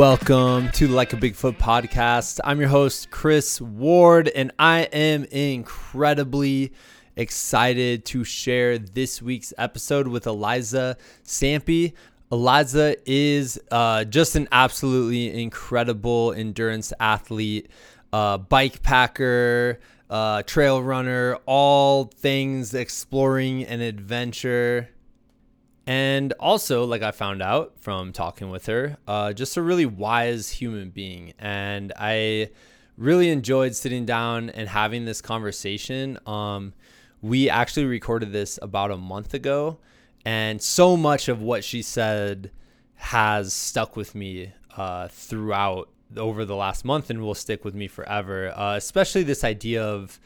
Welcome to the Like a Bigfoot podcast. I'm your host, Chris Ward, and I am incredibly excited to share this week's episode with Eliza Sampey. Eliza is uh, just an absolutely incredible endurance athlete, uh, bike packer, uh, trail runner, all things exploring and adventure. And also, like I found out from talking with her, uh, just a really wise human being. And I really enjoyed sitting down and having this conversation. Um, we actually recorded this about a month ago, and so much of what she said has stuck with me uh, throughout over the last month and will stick with me forever. Uh, especially this idea of,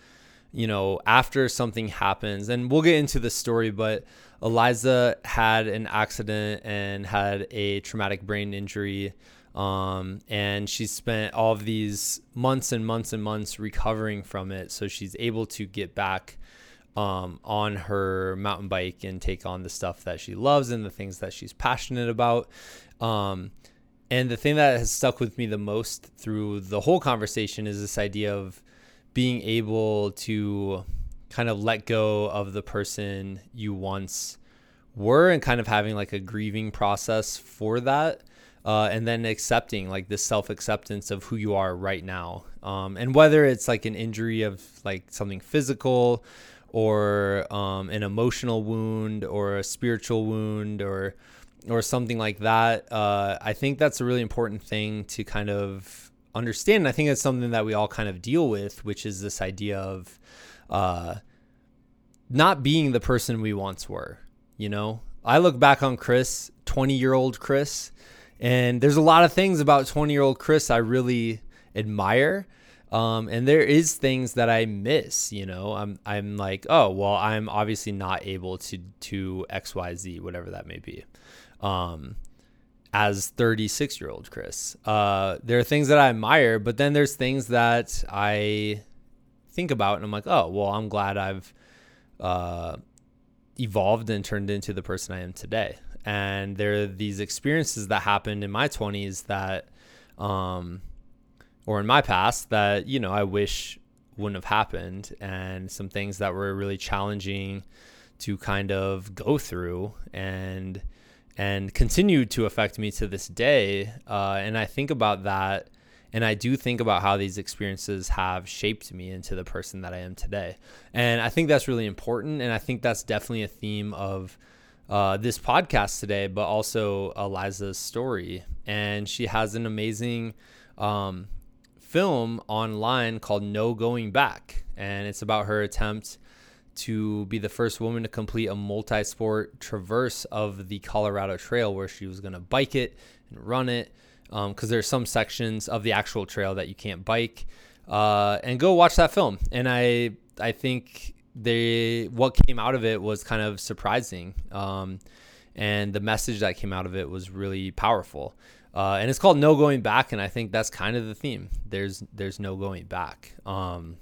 you know, after something happens, and we'll get into the story, but Eliza had an accident and had a traumatic brain injury. Um, and she spent all of these months and months and months recovering from it. So she's able to get back um, on her mountain bike and take on the stuff that she loves and the things that she's passionate about. Um, and the thing that has stuck with me the most through the whole conversation is this idea of being able to kind of let go of the person you once were and kind of having like a grieving process for that. Uh, and then accepting like this self acceptance of who you are right now. Um, and whether it's like an injury of like something physical or um, an emotional wound or a spiritual wound or or something like that, uh, I think that's a really important thing to kind of understand. And I think it's something that we all kind of deal with, which is this idea of uh, not being the person we once were. You know, I look back on Chris, 20 year old Chris, and there's a lot of things about 20 year old Chris I really admire. Um, and there is things that I miss, you know, I'm, I'm like, oh, well, I'm obviously not able to to X, Y, Z, whatever that may be. Um, as 36 year old Chris, uh, there are things that I admire, but then there's things that I think about and I'm like, oh, well, I'm glad I've, uh, evolved and turned into the person I am today. And there are these experiences that happened in my 20s that, um, or in my past that, you know, I wish wouldn't have happened. And some things that were really challenging to kind of go through and, and continue to affect me to this day. Uh, and I think about that and I do think about how these experiences have shaped me into the person that I am today. And I think that's really important. And I think that's definitely a theme of uh, this podcast today, but also Eliza's story. And she has an amazing um, film online called No Going Back. And it's about her attempt to be the first woman to complete a multi sport traverse of the Colorado Trail, where she was going to bike it and run it because um, there's some sections of the actual trail that you can't bike. Uh, and go watch that film. And I I think they what came out of it was kind of surprising. Um, and the message that came out of it was really powerful. Uh, and it's called No Going Back, and I think that's kind of the theme. There's there's no going back. Um,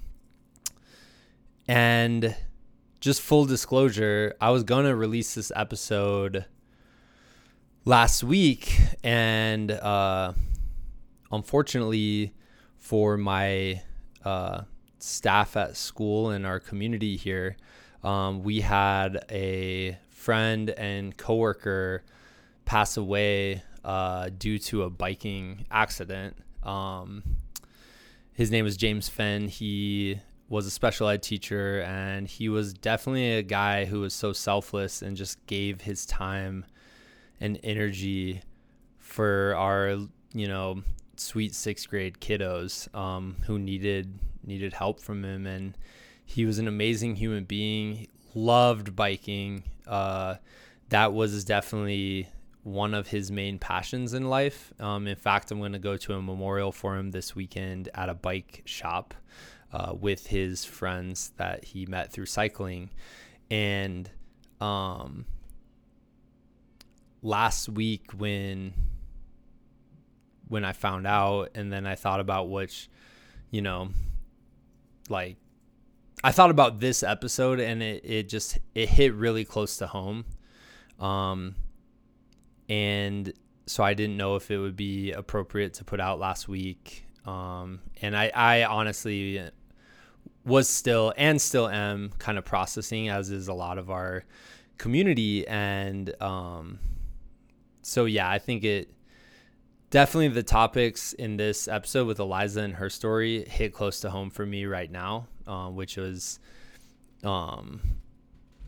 and just full disclosure, I was gonna release this episode last week, and uh, unfortunately for my uh, staff at school and our community here, um, we had a friend and coworker pass away uh, due to a biking accident. Um, his name was James Fenn. He was a special ed teacher, and he was definitely a guy who was so selfless and just gave his time and energy for our you know sweet sixth grade kiddos um, who needed needed help from him. And he was an amazing human being he loved biking. Uh, that was definitely one of his main passions in life. Um, in fact i'm going to go to a memorial for him this weekend at a bike shop uh, with his friends that he met through cycling. And um, last week when when I found out and then I thought about which you know like I thought about this episode and it, it just it hit really close to home um and so I didn't know if it would be appropriate to put out last week. Um, and I, I honestly was still and still am kind of processing, as is a lot of our community. And um, so, yeah, I think it definitely the topics in this episode with Eliza and her story hit close to home for me right now, uh, which was um,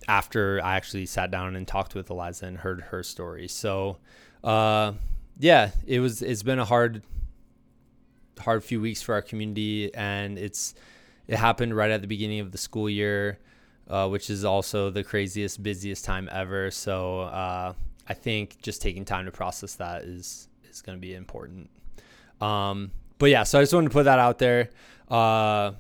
after I actually sat down and talked with Eliza and heard her story. So, uh, yeah, it was. It's been a hard, hard few weeks for our community, and it's it happened right at the beginning of the school year, uh, which is also the craziest, busiest time ever. So, uh, I think just taking time to process that is is going to be important. Um, but yeah, so I just wanted to put that out there. Uh,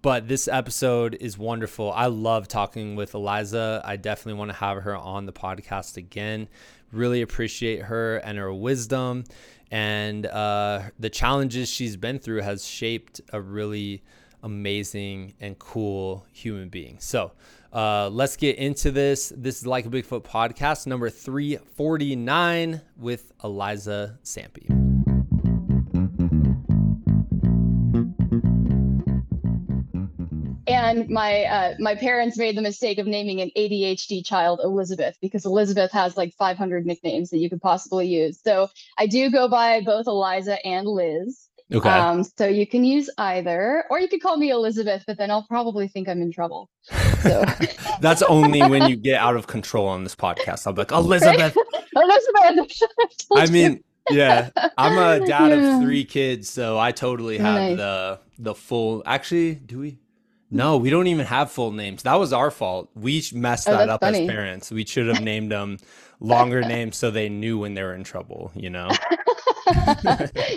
but this episode is wonderful. I love talking with Eliza. I definitely want to have her on the podcast again. Really appreciate her and her wisdom and uh, the challenges she's been through has shaped a really amazing and cool human being. So uh, let's get into this. This is Like a Bigfoot podcast, number 349 with Eliza Sampey. and my uh, my parents made the mistake of naming an ADHD child Elizabeth because Elizabeth has like 500 nicknames that you could possibly use. So I do go by both Eliza and Liz. Okay. Um, so you can use either, or you could call me Elizabeth, but then I'll probably think I'm in trouble. So that's only when you get out of control on this podcast. I'll be like Elizabeth. Elizabeth. I mean, yeah, I'm a dad yeah. of three kids, so I totally have nice. the the full. Actually, do we? No, we don't even have full names. That was our fault. We messed oh, that up funny. as parents. We should have named them longer names so they knew when they were in trouble, you know?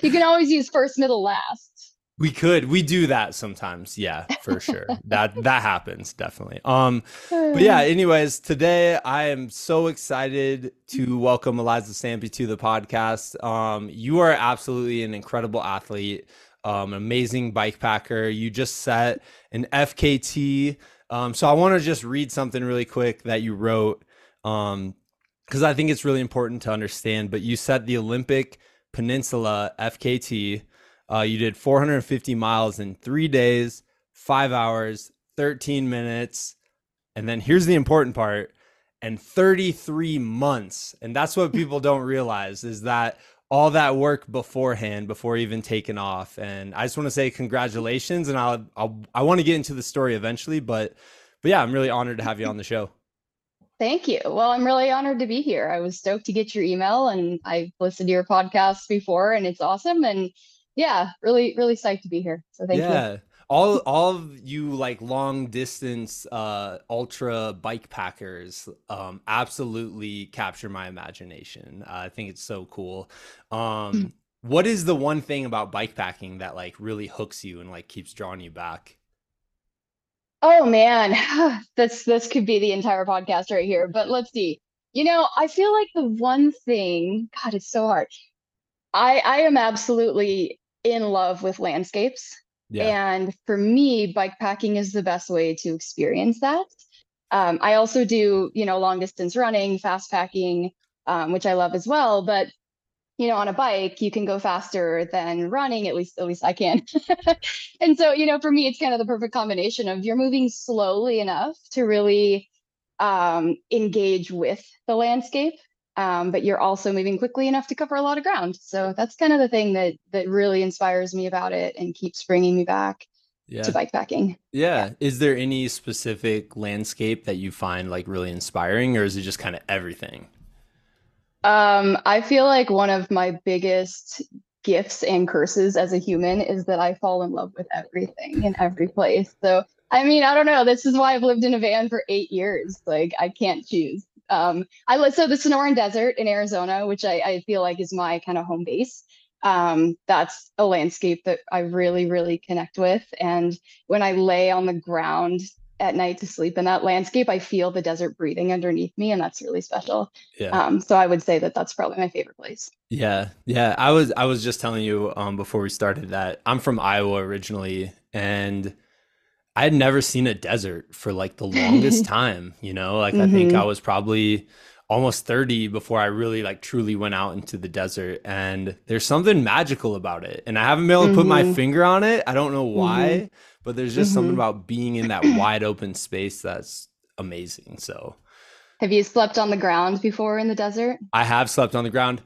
you can always use first, middle, last. We could. We do that sometimes. Yeah, for sure. that that happens definitely. Um but yeah, anyways, today I am so excited to welcome Eliza Sampey to the podcast. Um you are absolutely an incredible athlete um, amazing bike packer. You just set an FKT. Um, so I want to just read something really quick that you wrote because I think it's really important to understand. But you set the Olympic Peninsula FKT. Uh, you did 450 miles in three days, five hours, 13 minutes. And then here's the important part and 33 months. And that's what people don't realize is that all that work beforehand before even taking off and i just want to say congratulations and i'll, I'll i want to get into the story eventually but but yeah i'm really honored to have you on the show thank you. Well i'm really honored to be here. I was stoked to get your email and I've listened to your podcast before and it's awesome. And yeah really really psyched to be here. So thank yeah. you. Yeah. all all of you like long distance uh ultra bike packers um absolutely capture my imagination. Uh, i think it's so cool. Um hmm. what is the one thing about bike packing that like really hooks you and like keeps drawing you back oh man this this could be the entire podcast right here but let's see you know i feel like the one thing god it's so hard i i am absolutely in love with landscapes yeah. And for me, bike packing is the best way to experience that. Um, I also do, you know, long distance running, fast packing, um, which I love as well. But you know, on a bike, you can go faster than running. At least, at least I can. and so, you know, for me, it's kind of the perfect combination of you're moving slowly enough to really um, engage with the landscape, um, but you're also moving quickly enough to cover a lot of ground. So that's kind of the thing that that really inspires me about it and keeps bringing me back yeah. to bikepacking. Yeah. yeah. Is there any specific landscape that you find like really inspiring, or is it just kind of everything? Um, I feel like one of my biggest gifts and curses as a human is that I fall in love with everything in every place. So I mean, I don't know. This is why I've lived in a van for eight years. Like I can't choose. Um, I live so the Sonoran Desert in Arizona, which I, I feel like is my kind of home base. Um, that's a landscape that I really, really connect with. And when I lay on the ground at night to sleep in that landscape, I feel the desert breathing underneath me, and that's really special. Yeah. Um, so I would say that that's probably my favorite place. Yeah, yeah. I was I was just telling you um, before we started that I'm from Iowa originally, and I had never seen a desert for like the longest time, you know, like mm-hmm. I think I mm-hmm. was probably almost 30 before I really like truly went out into the desert and there's something magical about it and I haven't been able to put my Mhm. finger on it I don't know why Mhm. But there's just something Mhm. about being in that wide open space that's amazing so Have you slept on the ground before in the desert? I have slept on the ground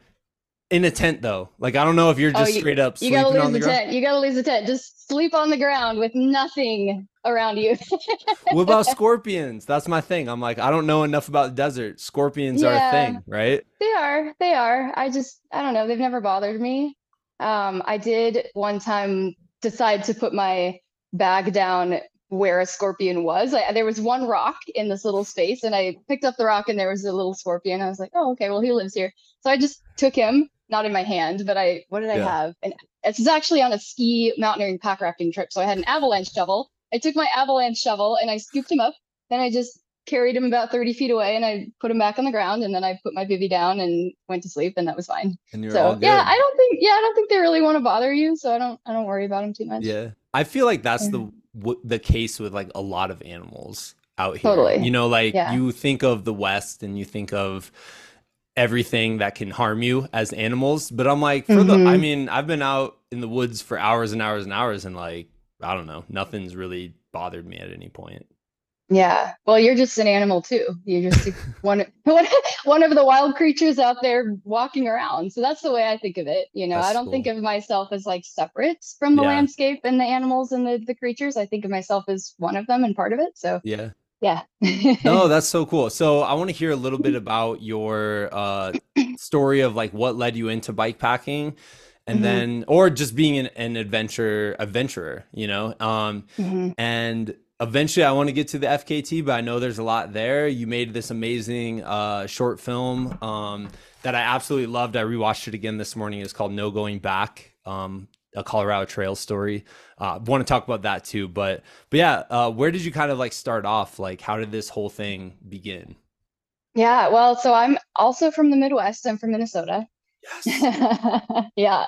in a tent though like I don't know if you're Oh, just you- straight up You gotta on lose the the tent. You gotta lose the tent. Just sleep on the ground with nothing around you. what about scorpions that's my thing I'm like I don't know enough about the desert scorpions are a thing right They are. They are. I just, I don't know. They've never bothered me. Um, I did one time decide to put my bag down where a scorpion was. I, there was one rock in this little space, and I picked up the rock, and there was a little scorpion. I was like, oh, okay, well, he lives here. So I just took him, not in my hand, but I, what did I Yeah. have? And this is actually on a ski mountaineering pack rafting trip. So I had an avalanche shovel. I took my avalanche shovel and I scooped him up. Then I just carried him about 30 feet away and I put him back on the ground and then I put my bivy down and went to sleep and that was fine. and you're so all good yeah, I don't think yeah, I don't think they really want to bother you, so I don't I don't worry about them too much. Yeah, I feel like that's the w- the case with like a lot of animals out here. Totally. You know, like Yeah. you think of the West and you think of everything that can harm you as animals, but I'm like, for the, I Mhm. mean, I've been out in the woods for hours and hours and hours, and like, I don't know, nothing's really bothered me at any point. Yeah. Well, you're just an animal too. You're just one one one of the wild creatures out there walking around. So that's the way I think of it. You know, That's I don't think of myself as like separate from the Yeah. landscape and the animals and the the creatures. I think of myself as one of them and part of it. So Yeah. yeah. No, that's so cool. So I want to hear a little bit about your uh, story of like what led you into bike packing, and Mhm. then or just being an, an adventure adventurer, you know. Um, Mhm. and eventually, I want to get to the FKT, but I know there's a lot there. You made this amazing uh, short film um, that I absolutely loved. I rewatched it again this morning. It's called No Going Back. Um, a Colorado Trail story. Uh, want to talk about that too, but but yeah, uh, where did you kind of like start off? Like, how did this whole thing begin? Yeah, well, so I'm also from the Midwest. I'm from Minnesota. Yes. Yeah.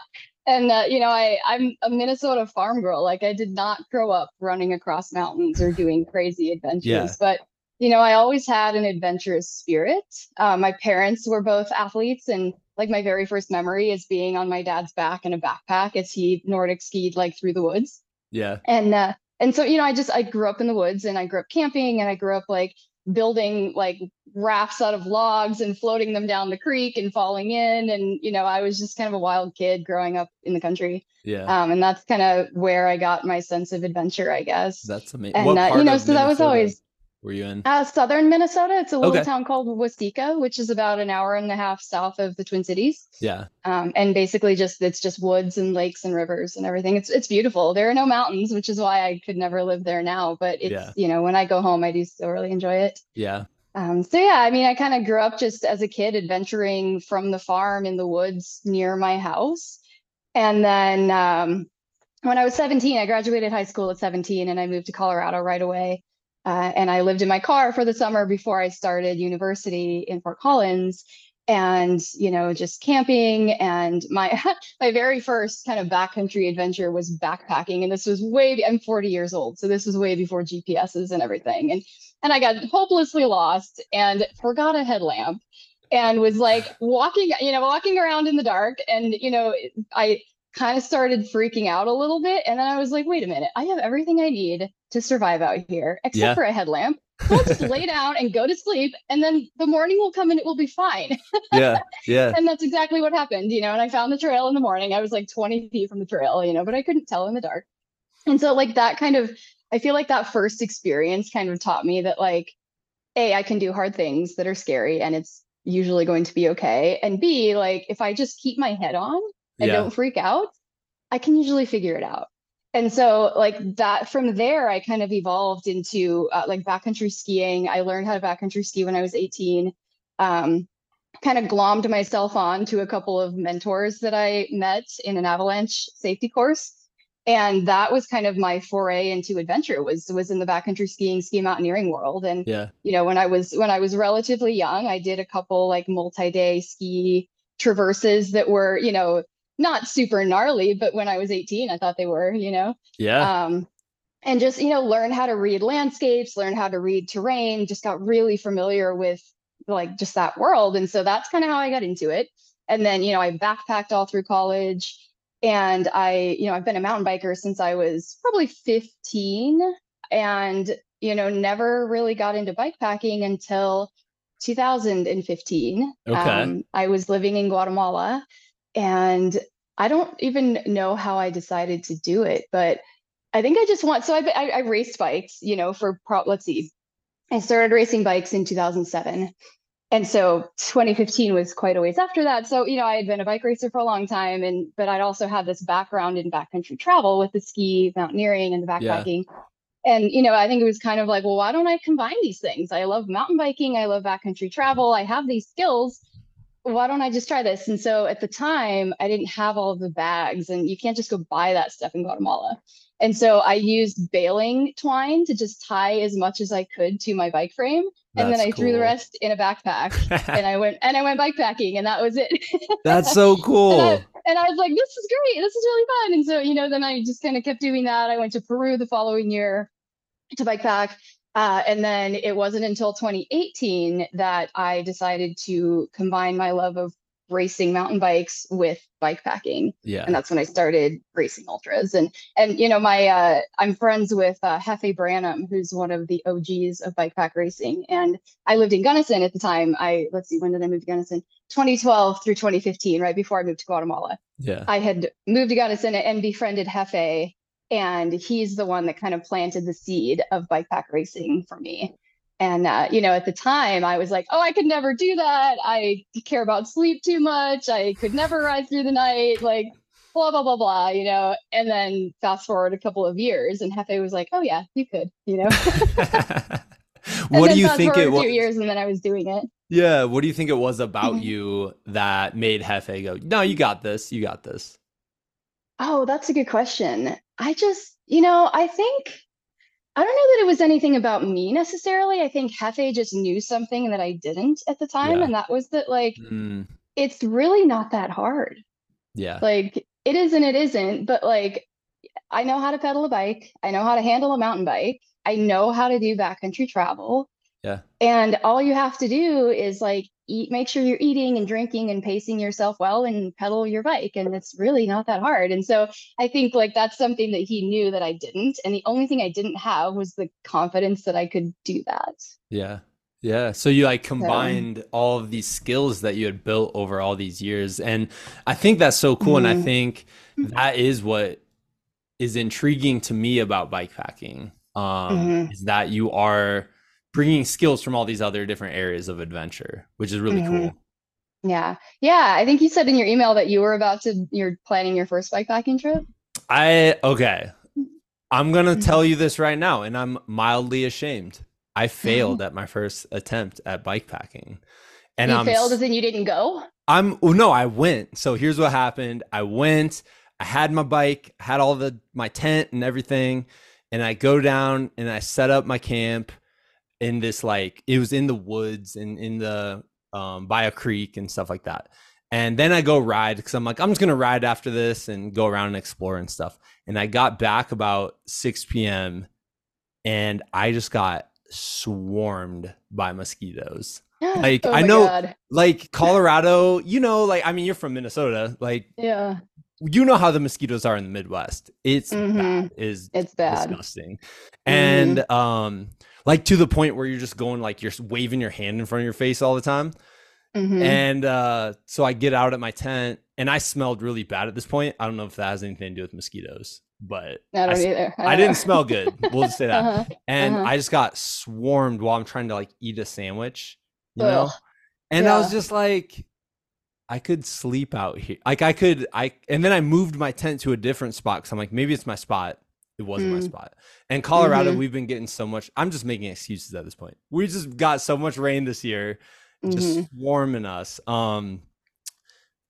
And uh, you know, I I'm a Minnesota farm girl. Like I did not grow up running across mountains or doing crazy adventures, Yeah. but you know, I always had an adventurous spirit. Uh, my parents were both athletes, and like my very first memory is being on my dad's back in a backpack as he Nordic skied like through the woods yeah. and uh and so you know i just i grew up in the woods and i grew up camping and i grew up like building like rafts out of logs and floating them down the creek and falling in and you know i was just kind of a wild kid growing up in the country Yeah. um and that's kind of where i got my sense of adventure i guess That's amazing. and what uh, you know so that was always were you in? uh, southern minnesota it's a little Okay. town called Waseca, which is about an hour and a half south of the twin cities Yeah. um, and basically just it's just woods and lakes and rivers and everything. It's it's beautiful. There are no mountains, which is why I could never live there now. But it's Yeah. you know when I go home, I do still really enjoy it. Yeah. Um, so yeah, I mean, I kind of grew up just as a kid adventuring from the farm in the woods near my house, and then um, when I was 17, I graduated high school at 17, and I moved to Colorado right away. Uh, and I lived in my car for the summer before I started university in Fort Collins, and you know, just camping. And my my very first kind of backcountry adventure was backpacking, and this was way. I'm 40 years old, so this was way before GPSs and everything. And and I got hopelessly lost and forgot a headlamp and was like walking, you know, walking around in the dark. And, you know, I kind of started freaking out a little bit. And then I was like, wait a minute, I have everything I need to survive out here except Yeah. for a headlamp. So I'll just lay down and go to sleep. And then the morning will come and it will be fine. Yeah. Yeah. and that's exactly what happened, you know. And I found the trail in the morning. I was like 20 feet from the trail, you know, but I couldn't tell in the dark. And so, like, that kind of, I feel like that first experience kind of taught me that, like, A, I can do hard things that are scary and it's usually going to be okay. And B, like, if I just keep my head on and Yeah. don't freak out, I can usually figure it out. And so, like that, from there, I kind of evolved into uh, like backcountry skiing. I learned how to backcountry ski when I was 18. Um, kind of glommed myself on to a couple of mentors that I met in an avalanche safety course. And that was kind of my foray into adventure was was in the backcountry skiing, ski mountaineering world. And Yeah. you know, when I was when I was relatively young, I did a couple like multi-day ski traverses that were, you know, not super gnarly, but when I was 18, I thought they were, you know. Yeah. Um, and just, you know, learn how to read landscapes, learn how to read terrain, just got really familiar with like just that world. And so that's kind of how I got into it. And then, you know, I backpacked all through college and I, you know, I've been a mountain biker since I was probably 15 and, you know, never really got into bikepacking until 2015. Okay. Um, I was living in Guatemala and I don't even know how I decided to do it, but I think I just want, so I, I, I raced bikes, you know, for, pro, let's see, I started racing bikes in 2007 and so 2015 was quite a ways after that. So you know i had been a bike racer for a long time and but i'd also had this background in backcountry travel with the ski mountaineering and the backpacking. Yeah. and you know i think it was kind of like well why don't i combine these things? I love mountain biking. I love backcountry travel. I have these skills why don't i just try this and so at the time i didn't have all the bags and you can't just go buy that stuff in guatemala and so I used baling twine to just tie as much as I could to my bike frame. And That's then I cool. threw the rest in a backpack and I went and I went bikepacking and that was it. That's so cool. and, I, and I was like, this is great. This is really fun. And so, you know, then I just kind of kept doing that. I went to Peru the following year to bikepack. Uh, and then it wasn't until 2018 that I decided to combine my love of racing mountain bikes with bike packing. Yeah. And that's when I started racing ultras. And and you know, my uh I'm friends with uh Jefe Branham, who's one of the OGs of bike pack racing. And I lived in Gunnison at the time. I let's see, when did I move to Gunnison? 2012 through 2015, right before I moved to Guatemala. Yeah. I had moved to Gunnison and befriended Jefe. And he's the one that kind of planted the seed of bike pack racing for me. And, uh, you know, at the time I was like, oh, I could never do that. I care about sleep too much. I could never ride through the night, like blah, blah, blah, blah, you know. And then fast forward a couple of years and Jefe was like, oh, yeah, you could, you know. what do you think it was? years and then I was doing it. Yeah. What do you think it was about you that made Jefe go, no, you got this. You got this? Oh, that's a good question. I just, you know, I think I don't know that it was anything about me necessarily. I think Jefe just knew something that I didn't at the time. Yeah. And that was that, like, mm. it's really not that hard. Yeah. Like, it is and it isn't. But, like, I know how to pedal a bike, I know how to handle a mountain bike, I know how to do backcountry travel. Yeah. And all you have to do is, like, eat make sure you're eating and drinking and pacing yourself well and pedal your bike and it's really not that hard and so i think like that's something that he knew that i didn't and the only thing i didn't have was the confidence that i could do that yeah yeah so you like combined so, all of these skills that you had built over all these years and i think that's so cool mm-hmm. and i mm-hmm. think that is what is intriguing to me about bikepacking um mm-hmm. is that you are bringing skills from all these other different areas of adventure, which is really mm-hmm. cool. Yeah. Yeah. I think you said in your email that you were about to, you're planning your first bikepacking trip. I, okay. I'm going to mm-hmm. tell you this right now, and I'm mildly ashamed. I failed at my first attempt at bikepacking. And you I'm, failed as in you didn't go? I'm, well, no, I went. So here's what happened I went, I had my bike, had all the, my tent and everything. And I go down and I set up my camp in this like it was in the woods and in the um by a creek and stuff like that. And then I go ride because I'm like, I'm just gonna ride after this and go around and explore and stuff. And I got back about 6 p.m. and I just got swarmed by mosquitoes. Like oh I know God. like Colorado, you know, like I mean you're from Minnesota, like yeah. You know how the mosquitoes are in the Midwest. It's mm-hmm. bad. Is it's bad. disgusting. Mm-hmm. And um like to the point where you're just going like you're waving your hand in front of your face all the time. Mm-hmm. And uh, so I get out at my tent and I smelled really bad at this point. I don't know if that has anything to do with mosquitoes, but I I. I, I didn't smell good. We'll just say that. Uh-huh. And uh-huh. I just got swarmed while I'm trying to like eat a sandwich, you Ugh. know? And yeah. I was just like, I could sleep out here. Like I could, I, and then I moved my tent to a different spot because I'm like, maybe it's my spot. It wasn't mm. my spot. And Colorado, mm-hmm. we've been getting so much. I'm just making excuses at this point. We just got so much rain this year, just mm-hmm. warming us. Um,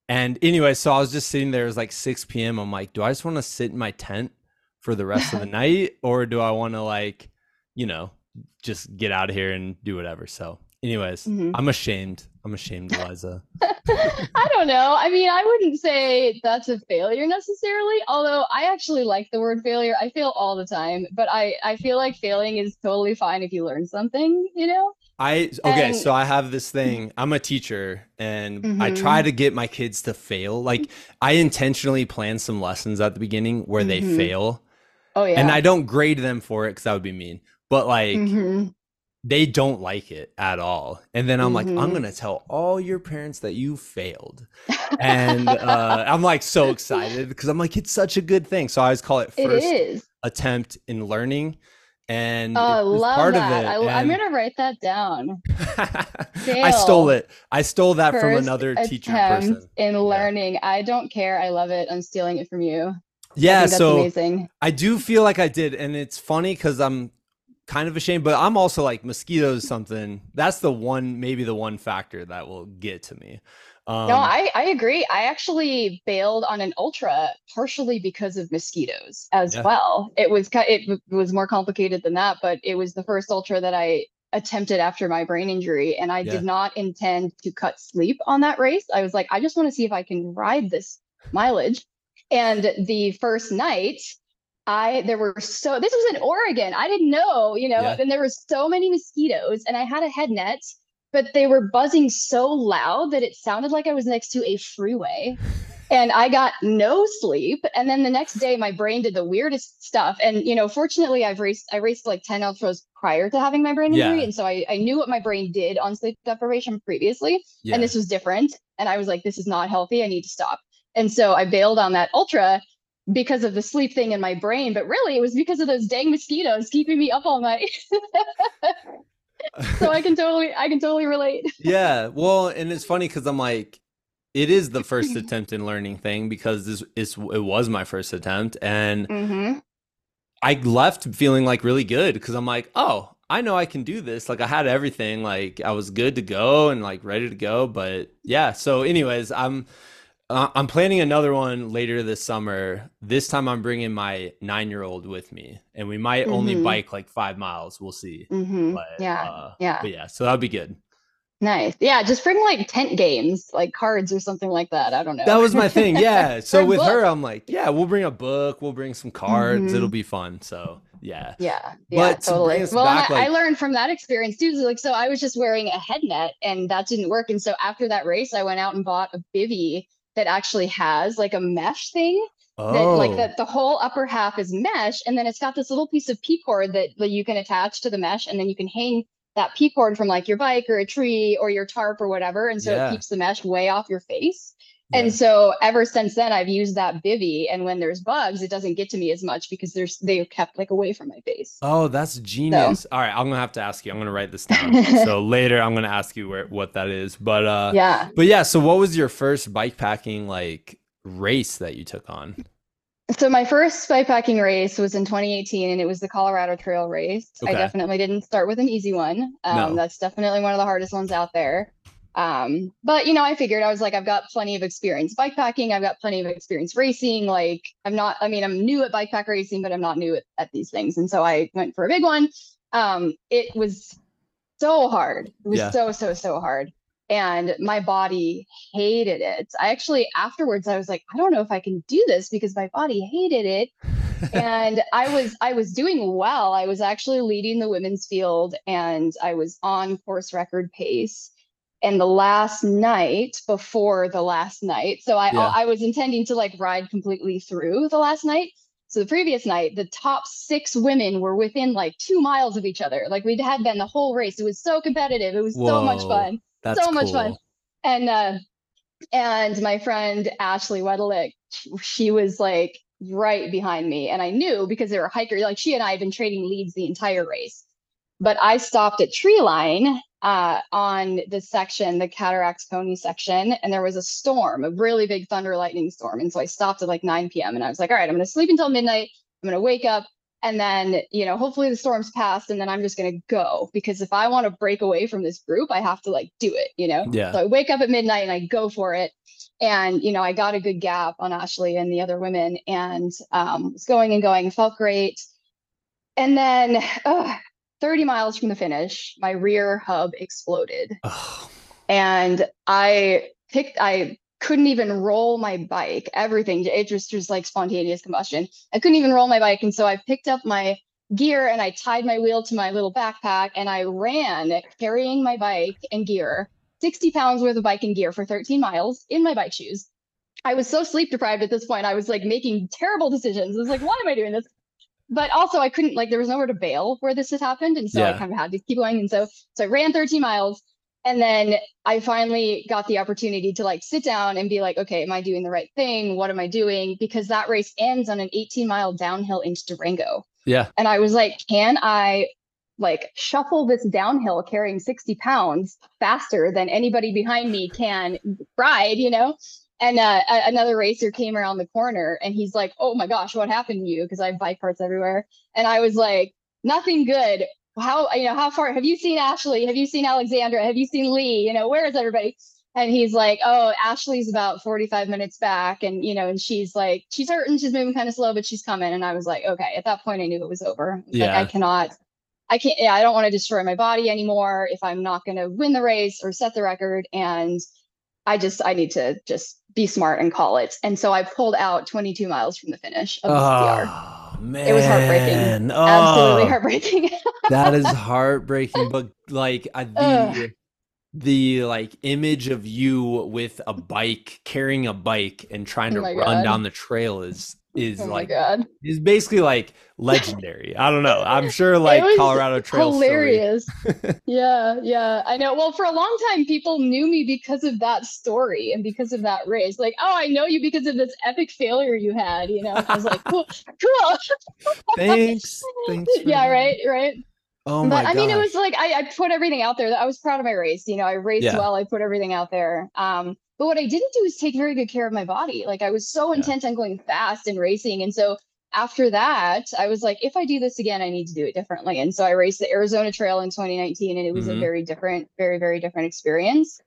and anyway, so I was just sitting there. It was like 6 p.m. I'm like, do I just want to sit in my tent for the rest of the night, or do I want to like, you know, just get out of here and do whatever? So Anyways, mm-hmm. I'm ashamed. I'm ashamed, Eliza. I don't know. I mean, I wouldn't say that's a failure necessarily, although I actually like the word failure. I fail all the time, but I I feel like failing is totally fine if you learn something, you know? I okay, And- so I have this thing. I'm a teacher and I Mhm. try to get my kids to fail. Like I intentionally plan some lessons at the beginning where they Mhm. fail. Oh yeah. And I don't grade them for it cuz that would be mean. But like Mhm. They don't like it at all. And then I'm like, I'm Mhm. going to tell all your parents that you failed. And uh, I'm like so excited because I'm like, it's such a good thing. So I always call it first attempt in learning. And Oh, I it was love part that. of it. I, I'm gonna write that down. I stole it. I stole that from another teacher attempt person. in learning. I don't care. I love it. I'm stealing it from you. Yeah, so amazing. I do feel like I did, and it's funny because I'm kind of a shame, but I'm also like mosquitoes. Something that's the one, maybe the one factor that will get to me. Um, no, I, I agree. I actually bailed on an ultra partially because of mosquitoes as Yeah. well. It was it was more complicated than that, but it was the first ultra that I attempted after my brain injury, and I Yeah. did not intend to cut sleep on that race. I was like, I just want to see if I can ride this mileage. And the first night, I there were so this was in Oregon. I didn't know, you know, Yeah. and there were so many mosquitoes, and I had a head net, but they were buzzing so loud that it sounded like I was next to a freeway. And I got no sleep. And then the next day my brain did the weirdest stuff. And you know, fortunately I've raced I raced like 10 ultras prior to having my brain injury. Yeah. And so I, I knew what my brain did on sleep deprivation previously yeah. and this was different and i was like this is not healthy i need to stop and so i bailed on that ultra because of the sleep thing in my brain but really it was because of those dang mosquitoes keeping me up all night so i can totally i can totally relate yeah. Well, and it's funny because I'm like, it is the first attempt in learning thing because this is it was my first attempt, and mm-hmm. I left feeling like really good because I'm like, oh, I know I can do this. Like I had everything, like I was good to go and like ready to go. But yeah, so anyways, I'm uh, I'm planning another one later this summer. This time I'm bringing my nine year old with me, and we might only Mhm. bike like five miles. We'll see. Mm-hmm. But yeah uh, yeah but yeah, so that'd be good. nice yeah just bring like tent games like cards or something like that i don't know That was my thing. Yeah. So with her. I'm like, yeah, we'll bring a book, we'll bring some cards. Mhm. It'll be fun. So yeah. Yeah, yeah, But to totally. Well, back, I, I learned from that experience too. so, Like, so I was just wearing a head net, and that didn't work. And so after that race, I went out and bought a bivy that actually has like a mesh thing Oh, that, like, oh. that the whole upper half is mesh, and then it's got this little piece of P cord that, that you can attach to the mesh, and then you can hang that P cord from like your bike or a tree or your tarp or whatever, and so Yeah. it keeps the mesh way off your face. yeah. And so ever since then, I've used that bivy, and when there's bugs, it doesn't get to me as much because there's they're kept like away from my face. Oh, that's genius. All right, I'm gonna have to ask you. I'm gonna write this down. so later, I'm gonna ask you where what that is. But uh, yeah. but yeah. So what was your first bike packing like race that you took on? So my first bikepacking race was in 2018, and it was the Colorado Trail race. I definitely didn't start with an easy one. Um, No. That's definitely one of the hardest ones out there. Um, but you know, I figured I was like, I've got plenty of experience bikepacking. I've got plenty of experience racing. Like, I'm not. I mean, I'm new at bikepack racing, but I'm not new at, at these things. And so I went for a big one. Um, it was so hard. It was Yeah. so so so hard. And my body hated it. I actually afterwards I was like, I don't know if I can do this because my body hated it and I was I was doing well. I was actually leading the women's field and I was on course record pace. And the last night before the last night, so I Yeah. I was intending to like ride completely through the last night. So the previous night, the top six women were within like two miles of each other. Like we had been the whole race. It was so competitive. It was so much fun That's so much fun. and uh and my friend Ashley Wedelick, she was like right behind me, and I knew because they were hiker. Like she and I had been trading leads the entire race, but I stopped at tree line uh, on the section, the Cataracts Pony section, and there was a storm, a really big thunder lightning storm, and so I stopped at like 9 p.m. and I was like, all right, I'm gonna sleep until midnight. I'm gonna wake up. And then, you know, hopefully the storm's passed, and then I'm just gonna go because if I want to break away from this group, I have to like do it, you know. Yeah. So I wake up at midnight and I go for it. And, you know, I got a good gap on Ashley and the other women and um, was going and going, felt great. And then uh, 30 miles from the finish, my rear hub exploded. Oh, And I picked, I couldn't even roll my bike, everything. It just was like spontaneous combustion. I couldn't even roll my bike. And so I picked up my gear and I tied my wheel to my little backpack and I ran carrying my bike and gear, 60 pounds worth of bike and gear for 13 miles in my bike shoes. I was so sleep deprived at this point. I was like making terrible decisions. I was like, why am I doing this? But also I couldn't like there was nowhere to bail where this had happened. And so yeah. I kind of had to keep going. And so so I ran 13 miles and then I finally got the opportunity to like sit down and be like, okay, am I doing the right thing? What am I doing? Because that race ends on an 18 mile downhill into Durango. Yeah. And I was like, can I like shuffle this downhill carrying 60 pounds faster than anybody behind me can ride, you know? And uh, another racer came around the corner and he's like, oh my gosh, what happened to you? Because I have bike parts everywhere. And I was like, nothing good. How, you know, how far have you seen Ashley? Have you seen Alexandra? Have you seen Lee? You know, where is everybody? and he's like, "Oh, Ashley's about 45 minutes back and you know, and she's like she's hurting, she's moving kind of slow, but she's coming." And I was like, "Okay." At that point I knew it was over. Yeah. Like I cannot I can't yeah, I don't want to destroy my body anymore if I'm not going to win the race or set the record and I just I need to just be smart and call it. And so I pulled out 22 miles from the finish of the ah. Oh, Man. It was heartbreaking. Oh, Absolutely heartbreaking. that is heartbreaking. But like I, the the like image of you with a bike carrying a bike and trying oh to oh run God. down the trail is is oh like is basically like legendary. I don't know. I'm sure like Colorado Trail hilarious. yeah, yeah. I know. Well, for a long time people knew me because of that story and because of that race. Like, oh, I know you because of this epic failure you had, you know. I was like, cool, cool. Thanks. Thanks. yeah, that. right, right. Oh my but I mean, it was like I, I, put everything out there. I was proud of my race. You know, I raced yeah. well. I put everything out there. Um, but what I didn't do is take very good care of my body. Like I was so yeah. intent on going fast and racing, and so after that, I was like, if I do this again, I need to do it differently. And so I raced the Arizona Trail in 2019, and it was mm-hmm. a very different, very very different experience.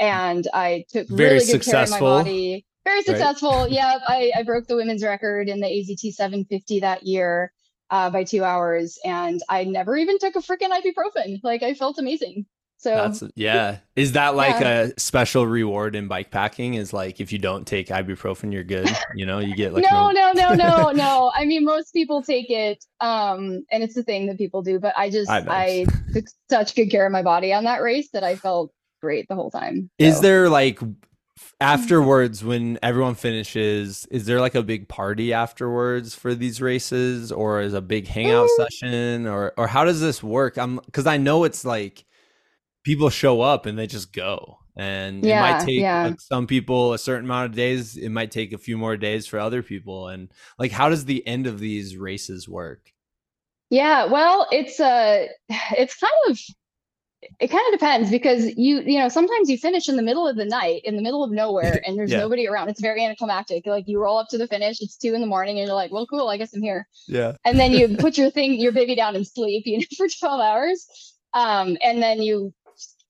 And I took very really good successful. care of my body. Very successful. Right? yeah, I, I broke the women's record in the AZT 750 that year uh, by two hours, and I never even took a freaking ibuprofen. Like I felt amazing. So that's yeah. Is that like yeah. a special reward in bike packing? Is like if you don't take ibuprofen, you're good. You know, you get like no, no, no, no, no. I mean, most people take it, um, and it's the thing that people do. But I just I, I took such good care of my body on that race that I felt great the whole time. So. Is there like afterwards when everyone finishes is there like a big party afterwards for these races or is a big hangout mm. session or or how does this work i'm because i know it's like people show up and they just go. And yeah, it might take yeah. like, some people a certain amount of days it might take a few more days for other people. And like how does the end of these races work? Yeah well it's uh it's kind of it kind of depends because you you know sometimes you finish in the middle of the night in the middle of nowhere and there's yeah. nobody around. It's very anticlimactic. Like you roll up to the finish it's two in the morning and you're like well cool i guess i'm here. Yeah. And then you put your thing your baby down and sleep you know for 12 hours. Um and then you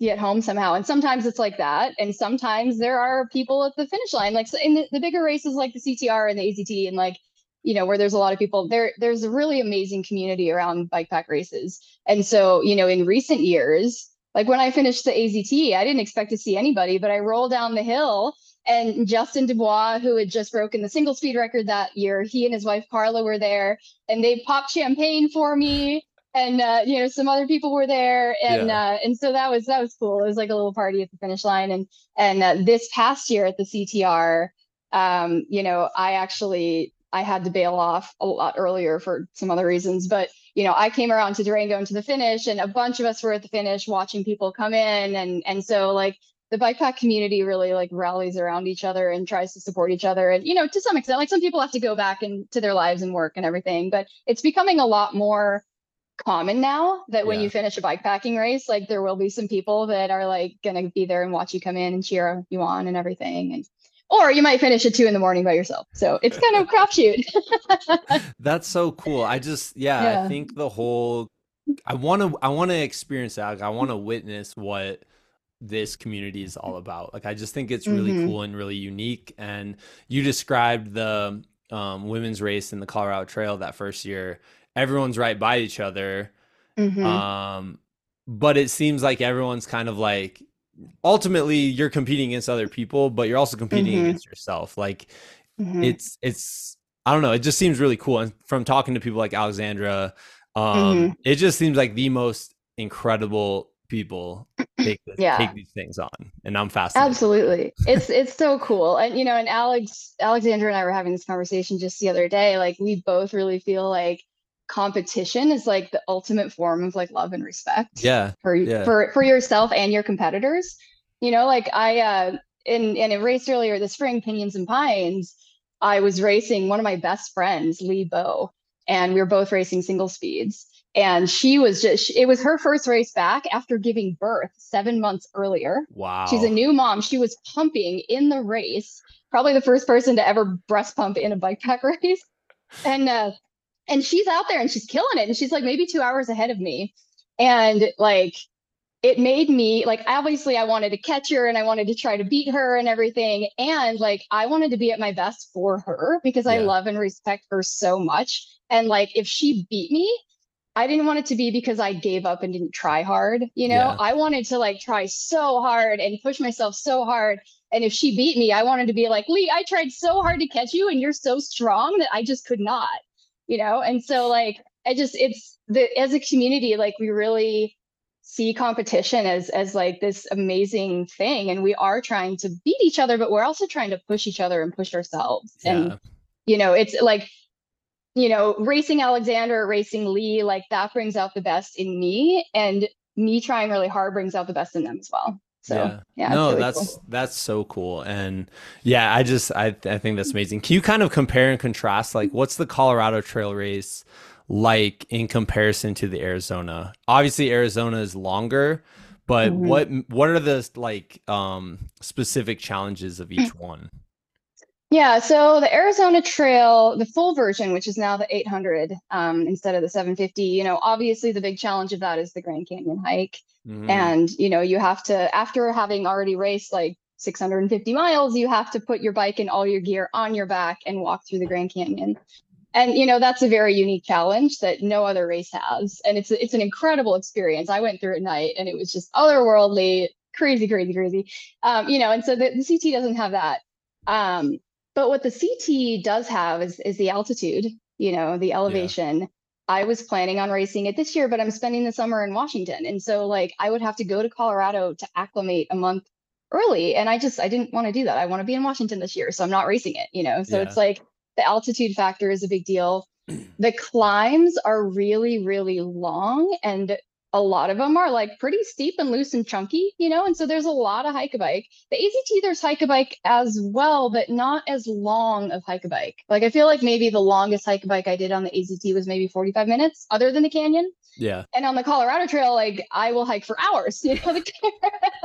get home somehow. And sometimes it's like that. And sometimes there are people at the finish line like in the, the bigger races like the ctr and the azt and like you know where there's a lot of people there there's a really amazing community around bike pack races. And so you know in recent years like when i finished the azt i didn't expect to see anybody but i rolled down the hill and justin dubois who had just broken the single speed record that year he and his wife carla were there and they popped champagne for me and uh, you know some other people were there and yeah. uh, and so that was that was cool it was like a little party at the finish line and and uh, this past year at the ctr um, you know i actually I had to bail off a lot earlier for some other reasons. But you know, I came around to Durango and to the finish, and a bunch of us were at the finish watching people come in, and and so like the bike pack community really like rallies around each other and tries to support each other. And you know, to some extent, like some people have to go back into their lives and work and everything, but it's becoming a lot more common now that when yeah. you finish a bike packing race, like there will be some people that are like gonna be there and watch you come in and cheer you on and everything. And or you might finish at two in the morning by yourself. So it's kind of a crapshoot. That's so cool. I just, yeah, yeah, I think the whole, I want to, I want to experience that. Like, I want to witness what this community is all about. Like, I just think it's really mm-hmm. cool and really unique. And you described the um, women's race in the Colorado Trail that first year. Everyone's right by each other. Mm-hmm. Um, but it seems like everyone's kind of like ultimately you're competing against other people, but you're also competing mm-hmm. against yourself. Like mm-hmm. it's it's I don't know, it just seems really cool. And from talking to people like Alexandra, Um, mm-hmm. it just seems like the most incredible people take this, yeah. take these things on, and I'm fascinated. Absolutely, it's it's so cool, and you know, and Alex alexandra and I were having this conversation just the other day. Like, we both really feel like competition is like the ultimate form of like love and respect. Yeah, for yeah. for for yourself and your competitors. You know, like I uh in in a race earlier this spring, Pinions and Pines. I was racing one of my best friends, Lee Bow, and we were both racing single speeds and she was just it was her first race back after giving birth seven months earlier wow she's a new mom she was pumping in the race probably the first person to ever breast pump in a bike pack race and uh and she's out there and she's killing it and she's like maybe two hours ahead of me and like it made me like obviously I wanted to catch her and I wanted to try to beat her and everything. And like I wanted to be at my best for her because yeah. I love and respect her so much. And like if she beat me, I didn't want it to be because I gave up and didn't try hard. You know, yeah. I wanted to like try so hard and push myself so hard. And if she beat me, I wanted to be like, Lee, I tried so hard to catch you and you're so strong that I just could not, you know? And so, like, I just, it's the, as a community, like, we really see competition as, as like this amazing thing. And we are trying to beat each other, but we're also trying to push each other and push ourselves. Yeah. And, you know, it's like, you know, racing Alexandra, racing Lee, like that brings out the best in me, and me trying really hard brings out the best in them as well. So yeah, yeah no, really that's cool. that's so cool, and yeah, I just I I think that's amazing. Can you kind of compare and contrast, like, what's the Colorado Trail race like in comparison to the Arizona? Obviously, Arizona is longer, but mm-hmm. what what are the like um specific challenges of each one? Yeah, so the Arizona Trail, the full version, which is now the 800 um, instead of the 750, you know, obviously the big challenge of that is the Grand Canyon hike. Mm-hmm. And, you know, you have to, after having already raced like 650 miles, you have to put your bike and all your gear on your back and walk through the Grand Canyon. And, you know, that's a very unique challenge that no other race has. And it's, it's an incredible experience. I went through at night and it was just otherworldly, crazy, crazy, crazy. Um, you know, and so the, the CT doesn't have that. Um, but what the CT does have is, is the altitude, you know, the elevation. Yeah. I was planning on racing it this year, but I'm spending the summer in Washington. And so like I would have to go to Colorado to acclimate a month early. And I just I didn't want to do that. I want to be in Washington this year. So I'm not racing it, you know. So yeah. it's like the altitude factor is a big deal. the climbs are really, really long and a lot of them are like pretty steep and loose and chunky, you know, and so there's a lot of hike a bike. The AZT, there's hike a bike as well, but not as long of hike a bike. Like I feel like maybe the longest hike a bike I did on the AZT was maybe 45 minutes, other than the canyon. Yeah. And on the Colorado Trail, like I will hike for hours, you know.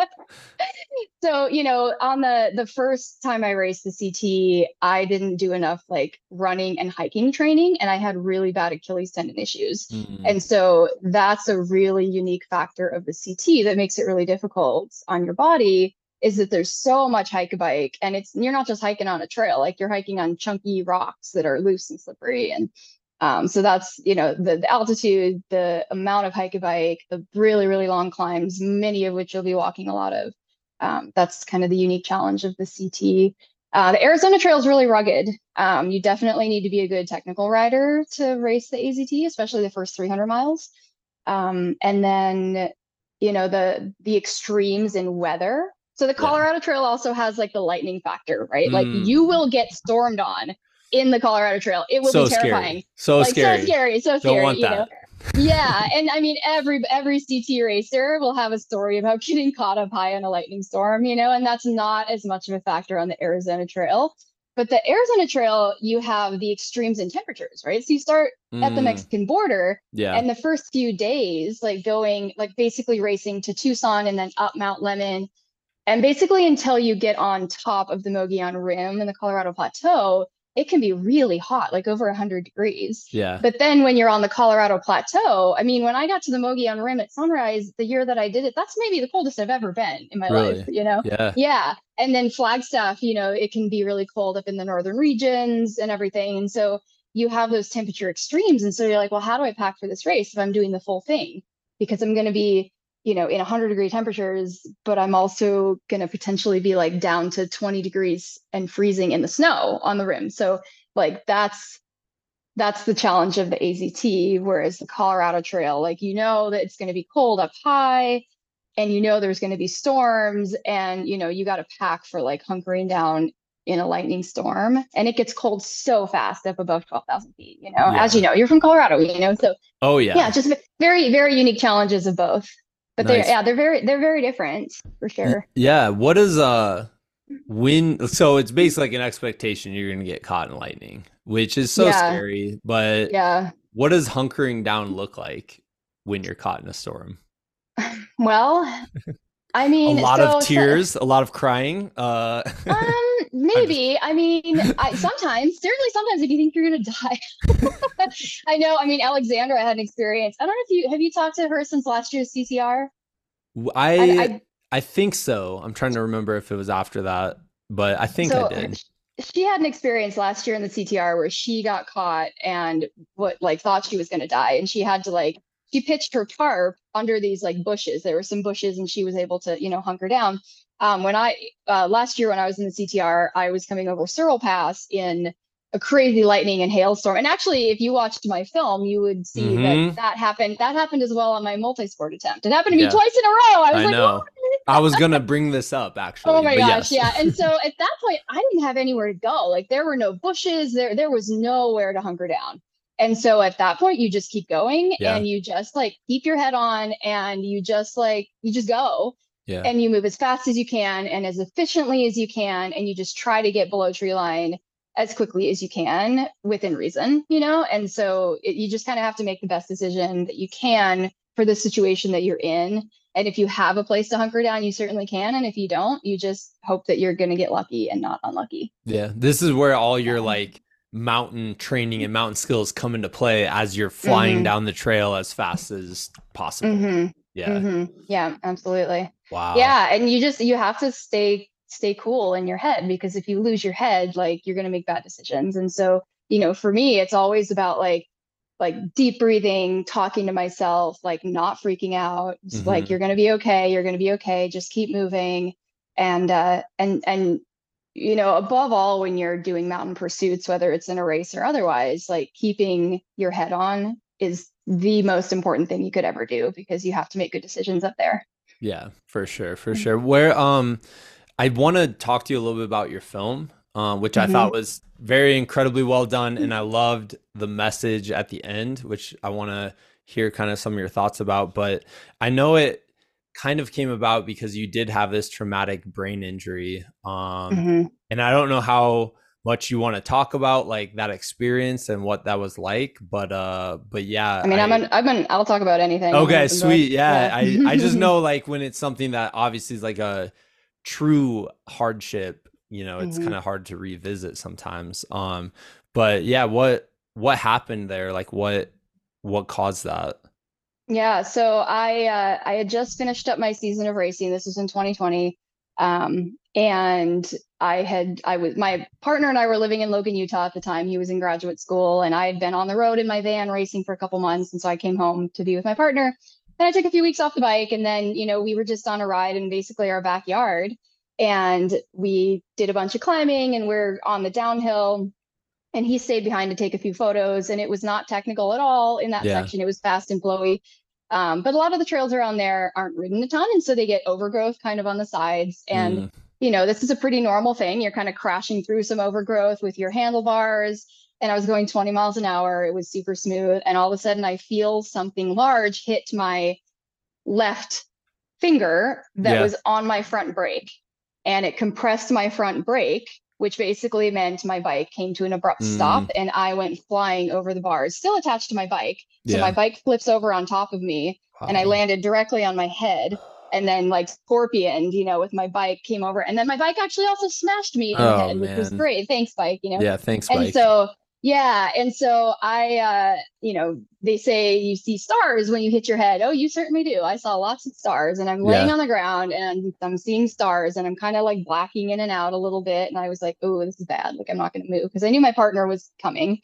so, you know, on the the first time I raced the CT, I didn't do enough like running and hiking training and I had really bad Achilles tendon issues. Mm-hmm. And so that's a really unique factor of the CT that makes it really difficult on your body is that there's so much hike a bike and it's you're not just hiking on a trail like you're hiking on chunky rocks that are loose and slippery and um, so that's you know the, the, altitude, the amount of hike a bike, the really really long climbs, many of which you'll be walking a lot of. Um, that's kind of the unique challenge of the CT. Uh, the Arizona Trail is really rugged. Um, you definitely need to be a good technical rider to race the AZT, especially the first 300 miles. Um, and then you know the the extremes in weather. So the Colorado yeah. Trail also has like the lightning factor, right? Mm. Like you will get stormed on in the Colorado Trail. It will so be terrifying. Scary. So like, scary. So scary. So scary. Don't want that. Know? yeah, and I mean every every CT racer will have a story about getting caught up high in a lightning storm, you know, and that's not as much of a factor on the Arizona Trail. But the Arizona Trail, you have the extremes in temperatures, right? So you start mm. at the mm. Mexican border, yeah. and the first few days, like going, like basically racing to Tucson and then up Mount Lemmon, and basically until you get on top of the Mogollon Rim in the Colorado Plateau, it can be really hot, like over 100 degrees. Yeah. But then when you're on the Colorado Plateau, I mean, when I got to the Mogollon Rim at sunrise the year that I did it, that's maybe the coldest I've ever been in my really? life, you know? Yeah. Yeah. And then Flagstaff, you know, it can be really cold up in the northern regions and everything. And so you have those temperature extremes. And so you're like, well, how do I pack for this race if I'm doing the full thing? Because I'm going to be you know in 100 degree temperatures but i'm also going to potentially be like down to 20 degrees and freezing in the snow on the rim so like that's that's the challenge of the AZT. Whereas the Colorado Trail, like you know that it's going to be cold up high, and you know there's going to be storms, and you know you got to pack for like hunkering down in a lightning storm, and it gets cold so fast up above twelve thousand feet. You know, yeah. as you know, you're from Colorado, you know, so oh yeah, yeah, just very very unique challenges of both. But nice. they're yeah, they're very they're very different for sure. Yeah, what is uh when so it's basically like an expectation you're going to get caught in lightning which is so yeah. scary but yeah what does hunkering down look like when you're caught in a storm well i mean a lot so, of tears so, a lot of crying uh um maybe i mean I, sometimes certainly sometimes if you think you're gonna die i know i mean alexandra had an experience i don't know if you have you talked to her since last year's CTR I, I, I I think so. I'm trying to remember if it was after that, but I think so, I did. She had an experience last year in the CTR where she got caught and what like thought she was going to die, and she had to like she pitched her tarp under these like bushes. There were some bushes, and she was able to you know hunker down. Um, when I uh, last year when I was in the CTR, I was coming over Searle Pass in a crazy lightning and hailstorm. And actually, if you watched my film, you would see mm-hmm. that that happened. That happened as well on my multi-sport attempt. It happened to me yeah. twice in a row. I was I like, know. I was gonna bring this up actually. Oh my gosh, yes. yeah. And so at that point, I didn't have anywhere to go. Like there were no bushes. There there was nowhere to hunker down. And so at that point, you just keep going yeah. and you just like keep your head on and you just like you just go. Yeah. And you move as fast as you can and as efficiently as you can, and you just try to get below tree line as quickly as you can within reason, you know? And so it, you just kind of have to make the best decision that you can for the situation that you're in. And if you have a place to hunker down, you certainly can. And if you don't, you just hope that you're going to get lucky and not unlucky. Yeah. This is where all your like mountain training and mountain skills come into play as you're flying mm-hmm. down the trail as fast as possible. Mm-hmm. Yeah. Mm-hmm. Yeah, absolutely. Wow. Yeah. And you just, you have to stay stay cool in your head because if you lose your head like you're going to make bad decisions and so you know for me it's always about like like deep breathing talking to myself like not freaking out mm-hmm. like you're going to be okay you're going to be okay just keep moving and uh and and you know above all when you're doing mountain pursuits whether it's in a race or otherwise like keeping your head on is the most important thing you could ever do because you have to make good decisions up there yeah for sure for mm-hmm. sure where um I want to talk to you a little bit about your film, uh, which mm-hmm. I thought was very incredibly well done, and I loved the message at the end, which I want to hear kind of some of your thoughts about. But I know it kind of came about because you did have this traumatic brain injury, um, mm-hmm. and I don't know how much you want to talk about like that experience and what that was like but uh but yeah i mean I, am an i'm an i'll talk about anything okay sweet yeah, yeah. i i just know like when it's something that obviously is like a true hardship you know it's mm-hmm. kind of hard to revisit sometimes um but yeah what what happened there like what what caused that yeah so i uh i had just finished up my season of racing. This was in 2020 um and i had i was my partner and i were living in logan utah at the time. He was in graduate school and i had been on the road in my van racing for a couple months and so i came home to be with my partner. Then I took a few weeks off the bike and then, you know, we were just on a ride in basically our backyard and we did a bunch of climbing and we're on the downhill and he stayed behind to take a few photos and it was not technical at all in that yeah. section. It was fast and flowy. Um, but a lot of the trails around there aren't ridden a ton. And so they get overgrowth kind of on the sides. And, mm. you know, this is a pretty normal thing. You're kind of crashing through some overgrowth with your handlebars and I was going 20 miles an hour. It was super smooth. And all of a sudden, I feel something large hit my left finger that yeah. was on my front brake. And it compressed my front brake, which basically meant my bike came to an abrupt mm. stop and I went flying over the bars, still attached to my bike. So yeah. my bike flips over on top of me wow. and I landed directly on my head and then like scorpion you know with my bike came over and then my bike actually also smashed me in oh, the head which was great thanks bike you know yeah thanks and bike. so yeah. And so I, uh, you know, they say you see stars when you hit your head. Oh, you certainly do. I saw lots of stars and I'm laying yeah. on the ground and I'm seeing stars and I'm kind of like blacking in and out a little bit. And I was like, oh, this is bad. Like, I'm not going to move because I knew my partner was coming.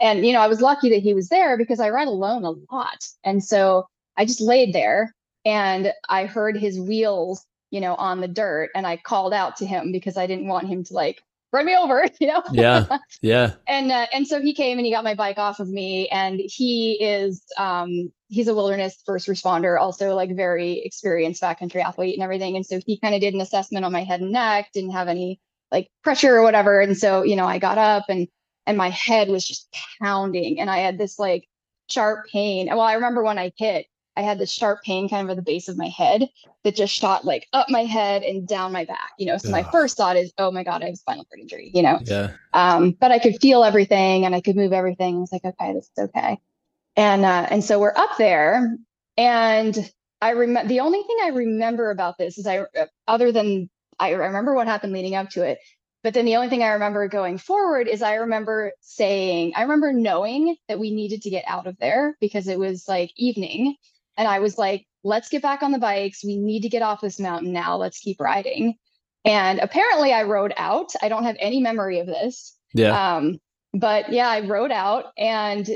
And, you know, I was lucky that he was there because I ride alone a lot. And so I just laid there and I heard his wheels, you know, on the dirt and I called out to him because I didn't want him to like run me over, you know? Yeah. Yeah. and uh, and so he came and he got my bike off of me and he is um he's a wilderness first responder also like very experienced backcountry athlete and everything and so he kind of did an assessment on my head and neck didn't have any like pressure or whatever and so you know i got up and and my head was just pounding and i had this like sharp pain well i remember when i hit I had this sharp pain kind of at the base of my head that just shot like up my head and down my back, you know. So my first thought is, oh my God, I have spinal cord injury, you know. Yeah. Um, but I could feel everything and I could move everything. I was like, okay, this is okay. And uh, and so we're up there, and I remember the only thing I remember about this is I uh, other than I remember what happened leading up to it. But then the only thing I remember going forward is I remember saying, I remember knowing that we needed to get out of there because it was like evening and I was like, let's get back on the bikes. We need to get off this mountain now. Let's keep riding. And apparently I rode out. I don't have any memory of this. Yeah. Um, but yeah, I rode out and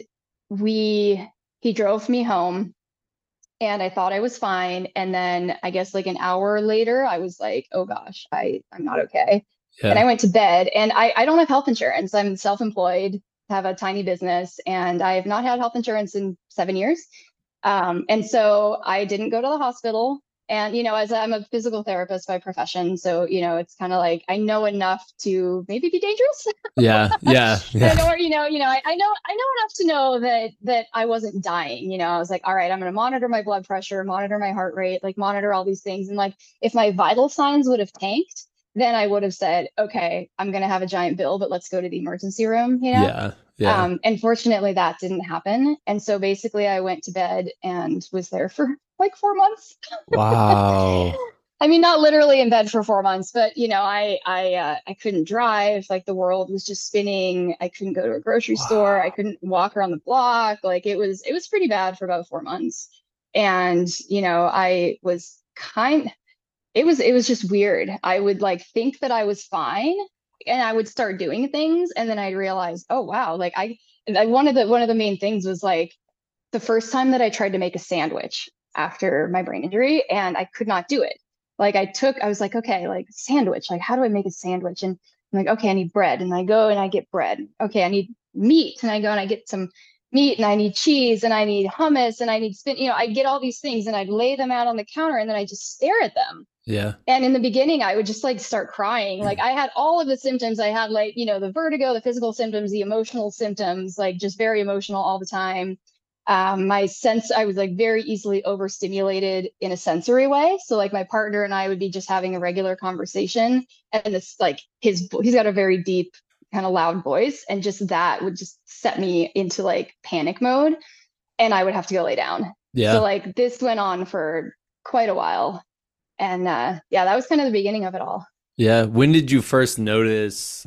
we he drove me home and I thought I was fine. And then I guess like an hour later, I was like, oh gosh, I, I'm not okay. Yeah. And I went to bed and I, I don't have health insurance. I'm self-employed, have a tiny business, and I have not had health insurance in seven years. Um, and so I didn't go to the hospital. And, you know, as I'm a physical therapist by profession, so, you know, it's kind of like I know enough to maybe be dangerous. yeah. Yeah. yeah. Or, you know, you know, I, I know, I know enough to know that, that I wasn't dying, you know, I was like, all right, I'm going to monitor my blood pressure, monitor my heart rate, like monitor all these things. And like, if my vital signs would have tanked, then I would have said, okay, I'm going to have a giant bill, but let's go to the emergency room, you know? Yeah. Yeah. Um, and fortunately, that didn't happen. And so basically, I went to bed and was there for like four months. Wow. I mean, not literally in bed for four months, but you know, I I uh, I couldn't drive. Like the world was just spinning. I couldn't go to a grocery wow. store. I couldn't walk around the block. Like it was it was pretty bad for about four months. And you know, I was kind. It was it was just weird. I would like think that I was fine, and I would start doing things and then I realized, oh wow, like I, I one of the one of the main things was like the first time that I tried to make a sandwich after my brain injury and I could not do it. Like I took, I was like, okay, like sandwich, like how do I make a sandwich? And I'm like, okay, I need bread. And I go and I get bread. Okay, I need meat. And I go and I get some meat and I need cheese and I need hummus and I need spin, you know, I get all these things and I'd lay them out on the counter and then I just stare at them. Yeah. And in the beginning, I would just like start crying. Like I had all of the symptoms. I had like, you know, the vertigo, the physical symptoms, the emotional symptoms, like just very emotional all the time. Um, my sense, I was like very easily overstimulated in a sensory way. So like my partner and I would be just having a regular conversation and this like his, he's got a very deep kind of loud voice. And just that would just set me into like panic mode and I would have to go lay down. Yeah. So like this went on for quite a while and uh, yeah, that was kind of the beginning of it all. Yeah. When did you first notice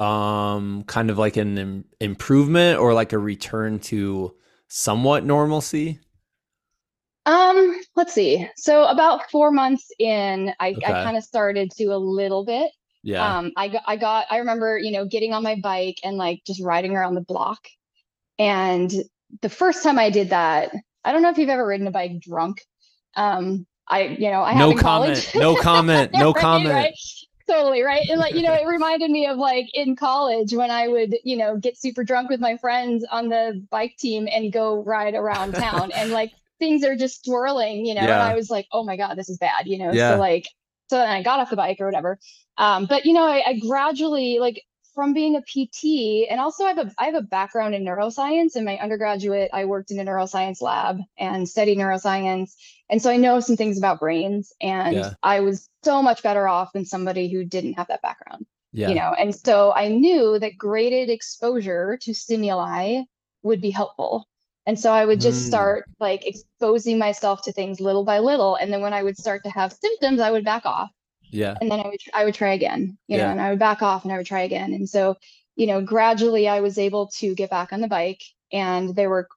um kind of like an Im- improvement or like a return to somewhat normalcy? Um, let's see. So about four months in, I, okay. I kind of started to a little bit. Yeah. Um, I got, I got, I remember, you know, getting on my bike and like just riding around the block. And the first time I did that, I don't know if you've ever ridden a bike drunk. Um, I, you know, I had no comment, no comment, no right, comment. Right? Totally right. And like, you know, it reminded me of like in college when I would, you know, get super drunk with my friends on the bike team and go ride around town and like things are just swirling, you know. Yeah. And I was like, oh my God, this is bad, you know. Yeah. So like so then I got off the bike or whatever. Um, but you know, I, I gradually like from being a PT, and also I have a I have a background in neuroscience. In my undergraduate, I worked in a neuroscience lab and studied neuroscience, and so I know some things about brains. And yeah. I was so much better off than somebody who didn't have that background. Yeah. You know, and so I knew that graded exposure to stimuli would be helpful. And so I would just mm. start like exposing myself to things little by little. And then when I would start to have symptoms, I would back off yeah and then i would i would try again you yeah. know and i would back off and i would try again and so you know gradually i was able to get back on the bike and there were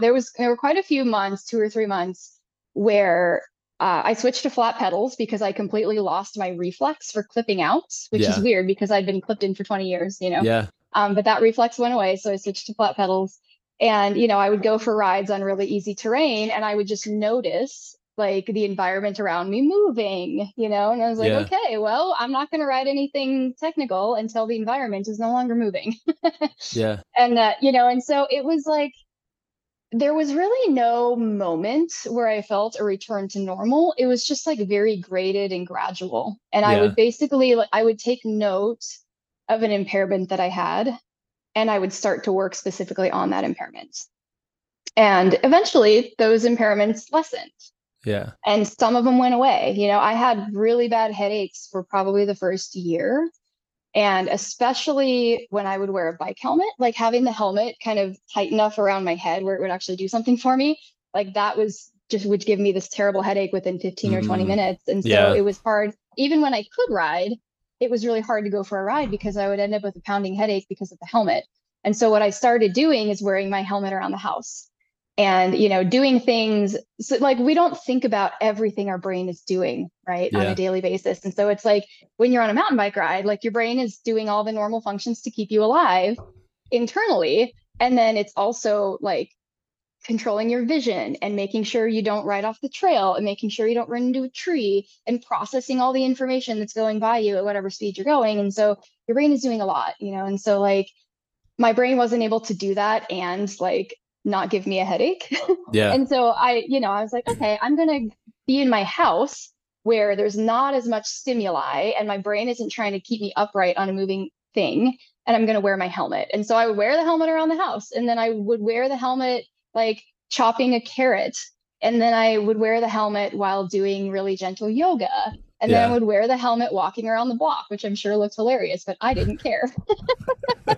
there was there were quite a few months two or three months where uh, I switched to flat pedals because I completely lost my reflex for clipping out, which yeah. is weird because I'd been clipped in for 20 years, you know. Yeah. Um, but that reflex went away, so I switched to flat pedals. And you know, I would go for rides on really easy terrain, and I would just notice like the environment around me moving, you know? And I was like, Yeah. okay, well, I'm not going to ride anything technical until the environment is no longer moving. Yeah. and uh, you know, and so it was like there was really no moment where I felt a return to normal. It was just like very graded and gradual. And I would basically like I would take note of an impairment that I had and I would start to work specifically on that impairment. And eventually those impairments lessened Yeah. and some of them went away. You know, I had really bad headaches for probably the first year. And especially when I would wear a bike helmet, like having the helmet kind of tight enough around my head where it would actually do something for me, like that was just would give me this terrible headache within 15 or 20 Mm. minutes. And so Yeah. it was hard, even when I could ride, it was really hard to go for a ride because I would end up with a pounding headache because of the helmet. And so what I started doing is wearing my helmet around the house and you know doing things so like we don't think about everything our brain is doing right on a daily basis. And so it's like when you're on a mountain bike ride like your brain is doing all the normal functions to keep you alive internally. And then it's also like controlling your vision and making sure you don't ride off the trail and making sure you don't run into a tree and processing all the information that's going by you at whatever speed you're going. And so your brain is doing a lot you know? And so like my brain wasn't able to do that and like not give me a headache Yeah. and so I, you know, I was like, mm-hmm. okay, I'm going to be in my house where there's not as much stimuli and my brain isn't trying to keep me upright on a moving thing. And I'm going to wear my helmet. And so I would wear the helmet around the house. And then I would wear the helmet like chopping a carrot. And then I would wear the helmet while doing really gentle yoga. And then I would wear the helmet walking around the block, which I'm sure looked hilarious, but I didn't care.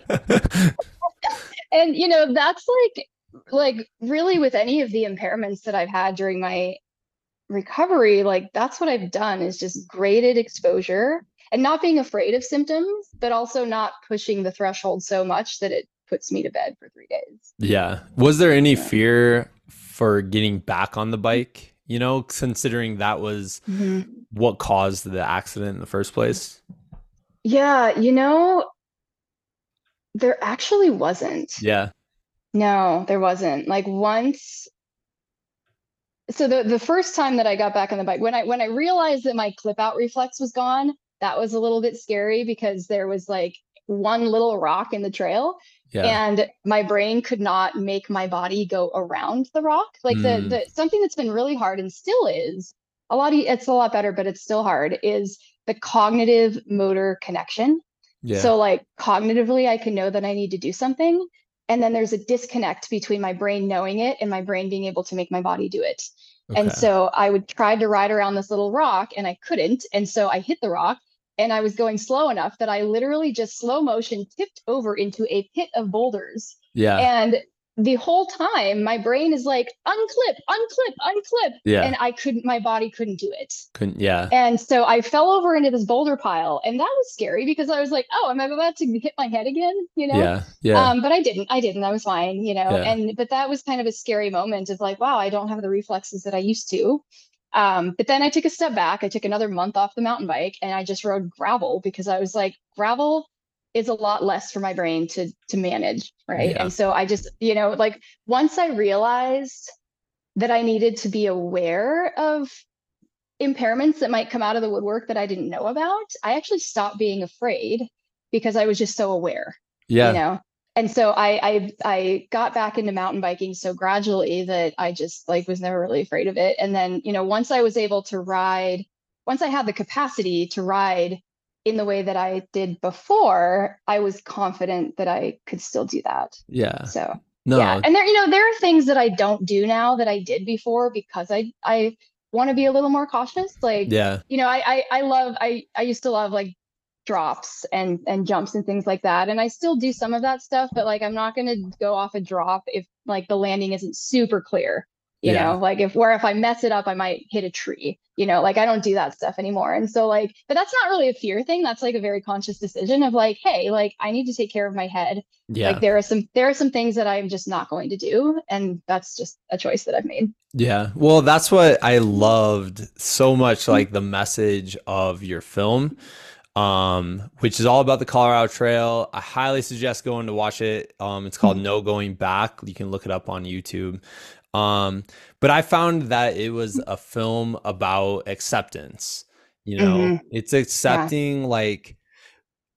and you know that's like like really with any of the impairments that i've had during my recovery like that's what i've done is just graded exposure and not being afraid of symptoms but also not pushing the threshold so much that it puts me to bed for three days Yeah. Was there any fear for getting back on the bike? You know, considering that was mm-hmm. what caused the accident in the first place? yeah you know there actually wasn't Yeah. No, there wasn't. Like once so the the first time that I got back on the bike, when I when I realized that my clip out reflex was gone, that was a little bit scary because there was like one little rock in the trail Yeah. and my brain could not make my body go around the rock. Like the Mm. the something that's been really hard and still is a lot of it's a lot better, but it's still hard is the cognitive motor connection. yeah. So like cognitively, I can know that I need to do something. And then there's a disconnect between my brain knowing it and my brain being able to make my body do it. And so I would try to ride around this little rock and I couldn't. And so I hit the rock and I was going slow enough that I literally just slow motion tipped over into a pit of boulders. yeah. And the whole time my brain is like, unclip, unclip, unclip. yeah. And I couldn't, my body couldn't do it. Couldn't, yeah. And so I fell over into this boulder pile, and that was scary because I was like, "Oh, am I about to hit my head again?" You know. Yeah. Yeah. Um, but I didn't. I didn't. I was fine. You know. Yeah. And but that was kind of a scary moment of like, wow, I don't have the reflexes that I used to. Um, but then I took a step back. I took another month off the mountain bike, and I just rode gravel because I was like, gravel is a lot less for my brain to to manage, right? Yeah. And so I just, you know, like once I realized that I needed to be aware of impairments that might come out of the woodwork that I didn't know about, I actually stopped being afraid because I was just so aware, yeah. you know. And so I I I got back into mountain biking so gradually that I just like was never really afraid of it. And then, you know, once I was able to ride, once I had the capacity to ride in the way that I did before, I was confident that I could still do that. Yeah. So No. yeah and there you know there are things that i don't do now that i did before because i i want to be a little more cautious like yeah. you know I, I i love i i used to love like drops and and jumps and things like that and i still do some of that stuff but like i'm not going to go off a drop if like the landing isn't super clear you Yeah. know like if where if i mess it up i might hit a tree you know like i don't do that stuff anymore and so like but that's not really a fear thing that's like a very conscious decision of like hey like i need to take care of my head Yeah. like there are some there are some things that i'm just not going to do and that's just a choice that i've made Yeah. Well, that's what I loved so much like the message of your film um which is all about the Colorado Trail. I highly suggest going to watch it. Um it's called No Going Back. You can look it up on YouTube. Um, but I found that it was a film about acceptance. You know, Mhm. it's accepting like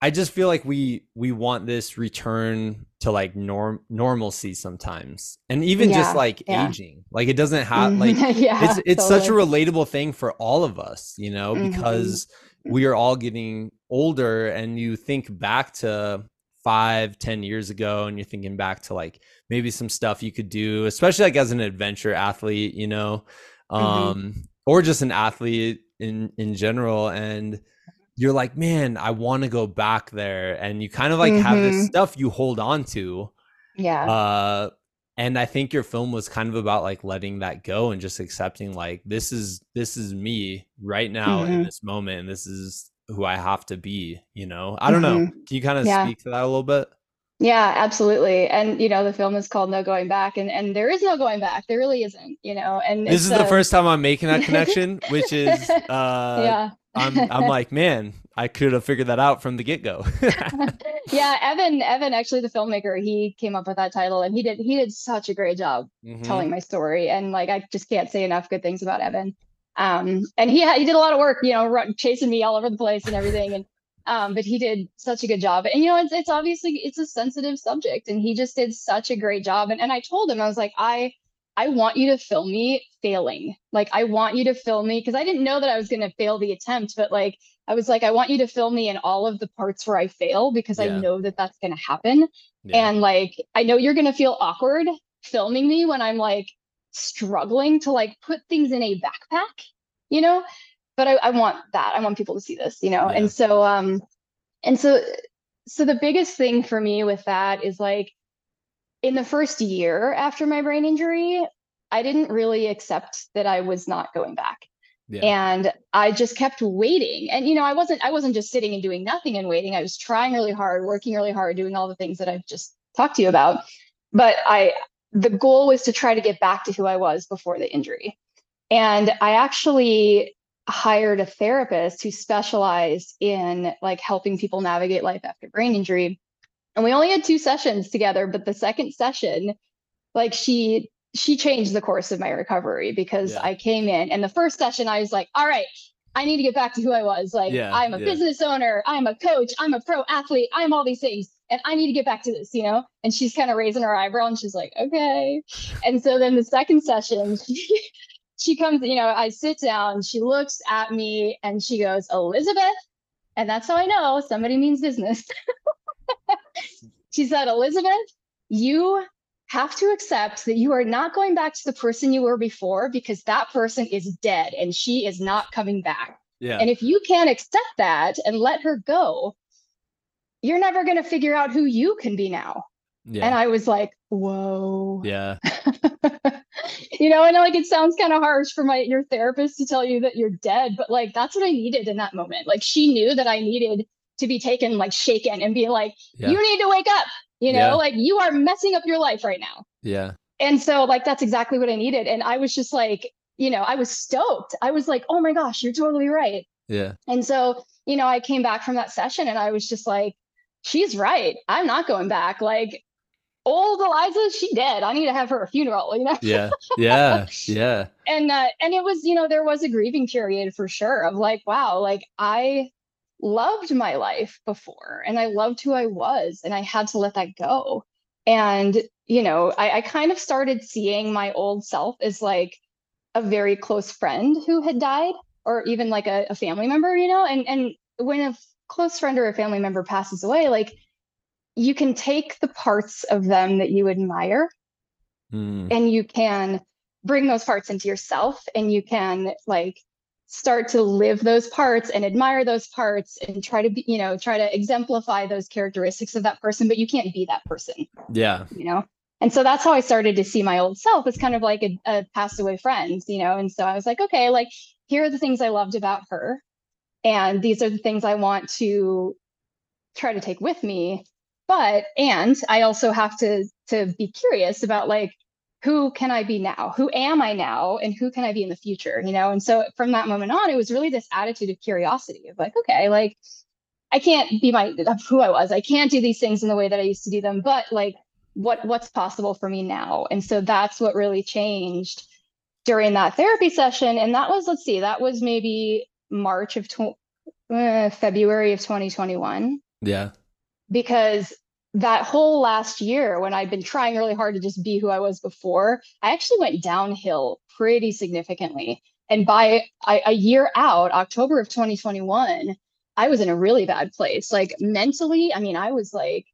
I just feel like we we want this return to like norm normalcy sometimes. And even just like yeah. aging. Like it doesn't have like yeah, it's it's such a relatable thing for all of us, you know, Mhm. because we are all getting older and you think back to five, ten years ago and you're thinking back to like maybe some stuff you could do, especially like as an adventure athlete, you know, Mhm. um, or just an athlete in in general. And you're like, man, I want to go back there. And you kind of like have this Mhm. stuff you hold on to. Yeah. Uh and I think your film was kind of about like letting that go and just accepting like this is this is me right now in Mhm. this moment and this is who I have to be, you know. I don't know. Mhm. Can you kind of Yeah. speak to that a little bit? Yeah, absolutely. And you know, the film is called No Going Back, and and there is no going back. There really isn't, you know. And This is the first time I'm making that connection, which is uh yeah. I'm I'm like, man, I could have figured that out from the get-go. Yeah, Evan, Evan, actually the filmmaker, he came up with that title and he did he did such a great job Mhm. telling my story. And like I just can't say enough good things about Evan. Um, and he he did a lot of work, you know, run, chasing me all over the place and everything. And um, but he did such a good job. And you know, it's it's obviously it's a sensitive subject, and he just did such a great job. And and I told him I was like, I I want you to film me failing. Like I want you to film me because I didn't know that I was going to fail the attempt, but like I was like, I want you to film me in all of the parts where I fail because I know that that's going to happen. Yeah. And like, I know you're going to feel awkward filming me when I'm like struggling to like put things in a backpack, you know? But I, I want that. I want people to see this, you know? Yeah. And so, um, and so, so the biggest thing for me with that is like in the first year after my brain injury, I didn't really accept that I was not going back yeah. and i just kept waiting and you know i wasn't i wasn't just sitting and doing nothing and waiting i was trying really hard working really hard doing all the things that i've just talked to you about but i the goal was to try to get back to who i was before the injury and i actually hired a therapist who specialized in like helping people navigate life after brain injury and we only had two sessions together but the second session like she she changed the course of my recovery because Yeah. I came in and the first session I was like, all right, I need to get back to who I was. Like Yeah, I'm a yeah. business owner, I'm a coach, I'm a pro athlete, I'm all these things. And I need to get back to this, you know? And she's kind of raising her eyebrow and she's like, okay. And so then the second session, she, she comes, you know, I sit down, she looks at me and she goes, Elizabeth. And that's how I know somebody means business. she said, Elizabeth, you have to accept that you are not going back to the person you were before because that person is dead and she is not coming back. yeah. And if you can't accept that and let her go, you're never going to figure out who you can be now. yeah. And I was like, whoa. yeah. you know, and like it sounds kind of harsh for my your therapist to tell you that you're dead, but like that's what I needed in that moment. Like she knew that I needed to be taken like shaken and be like, Yeah. you need to wake up. You know, Yeah. like you are messing up your life right now. Yeah. And so like that's exactly what I needed. And I was just like, you know, I was stoked. I was like, oh my gosh, you're totally right. Yeah. And so, you know, I came back from that session and I was just like, she's right. I'm not going back. Like old Eliza, she dead. I need to have her a funeral, you know? Yeah. Yeah. Yeah. and uh, and it was you know there was a grieving period for sure of like wow like i loved my life before and i loved who i was and i had to let that go and you know i, I kind of started seeing my old self as like a very close friend who had died or even like a, a family member you know and and when a close friend or a family member passes away like you can take the parts of them that you admire Mm. and you can bring those parts into yourself and you can like start to live those parts and admire those parts and try to be you know try to exemplify those characteristics of that person but you can't be that person Yeah. you know and so that's how i started to see my old self as kind of like a, a passed away friend you know and so i was like okay like here are the things i loved about her and these are the things i want to try to take with me. But and i also have to to be curious about like who can i be now? Who am i now? And who can i be in the future you know? And so from that moment on it was really this attitude of curiosity of like okay like i can't be my who i was. I can't do these things in the way that i used to do them but like what what's possible for me now? And so that's what really changed during that therapy session. And that was let's see that was maybe march of tw- uh, february of 2021 yeah because that whole last year when i'd been trying really hard to just be who i was before i actually went downhill pretty significantly and by a, a year out october of 2021 i was in a really bad place like mentally i mean i was like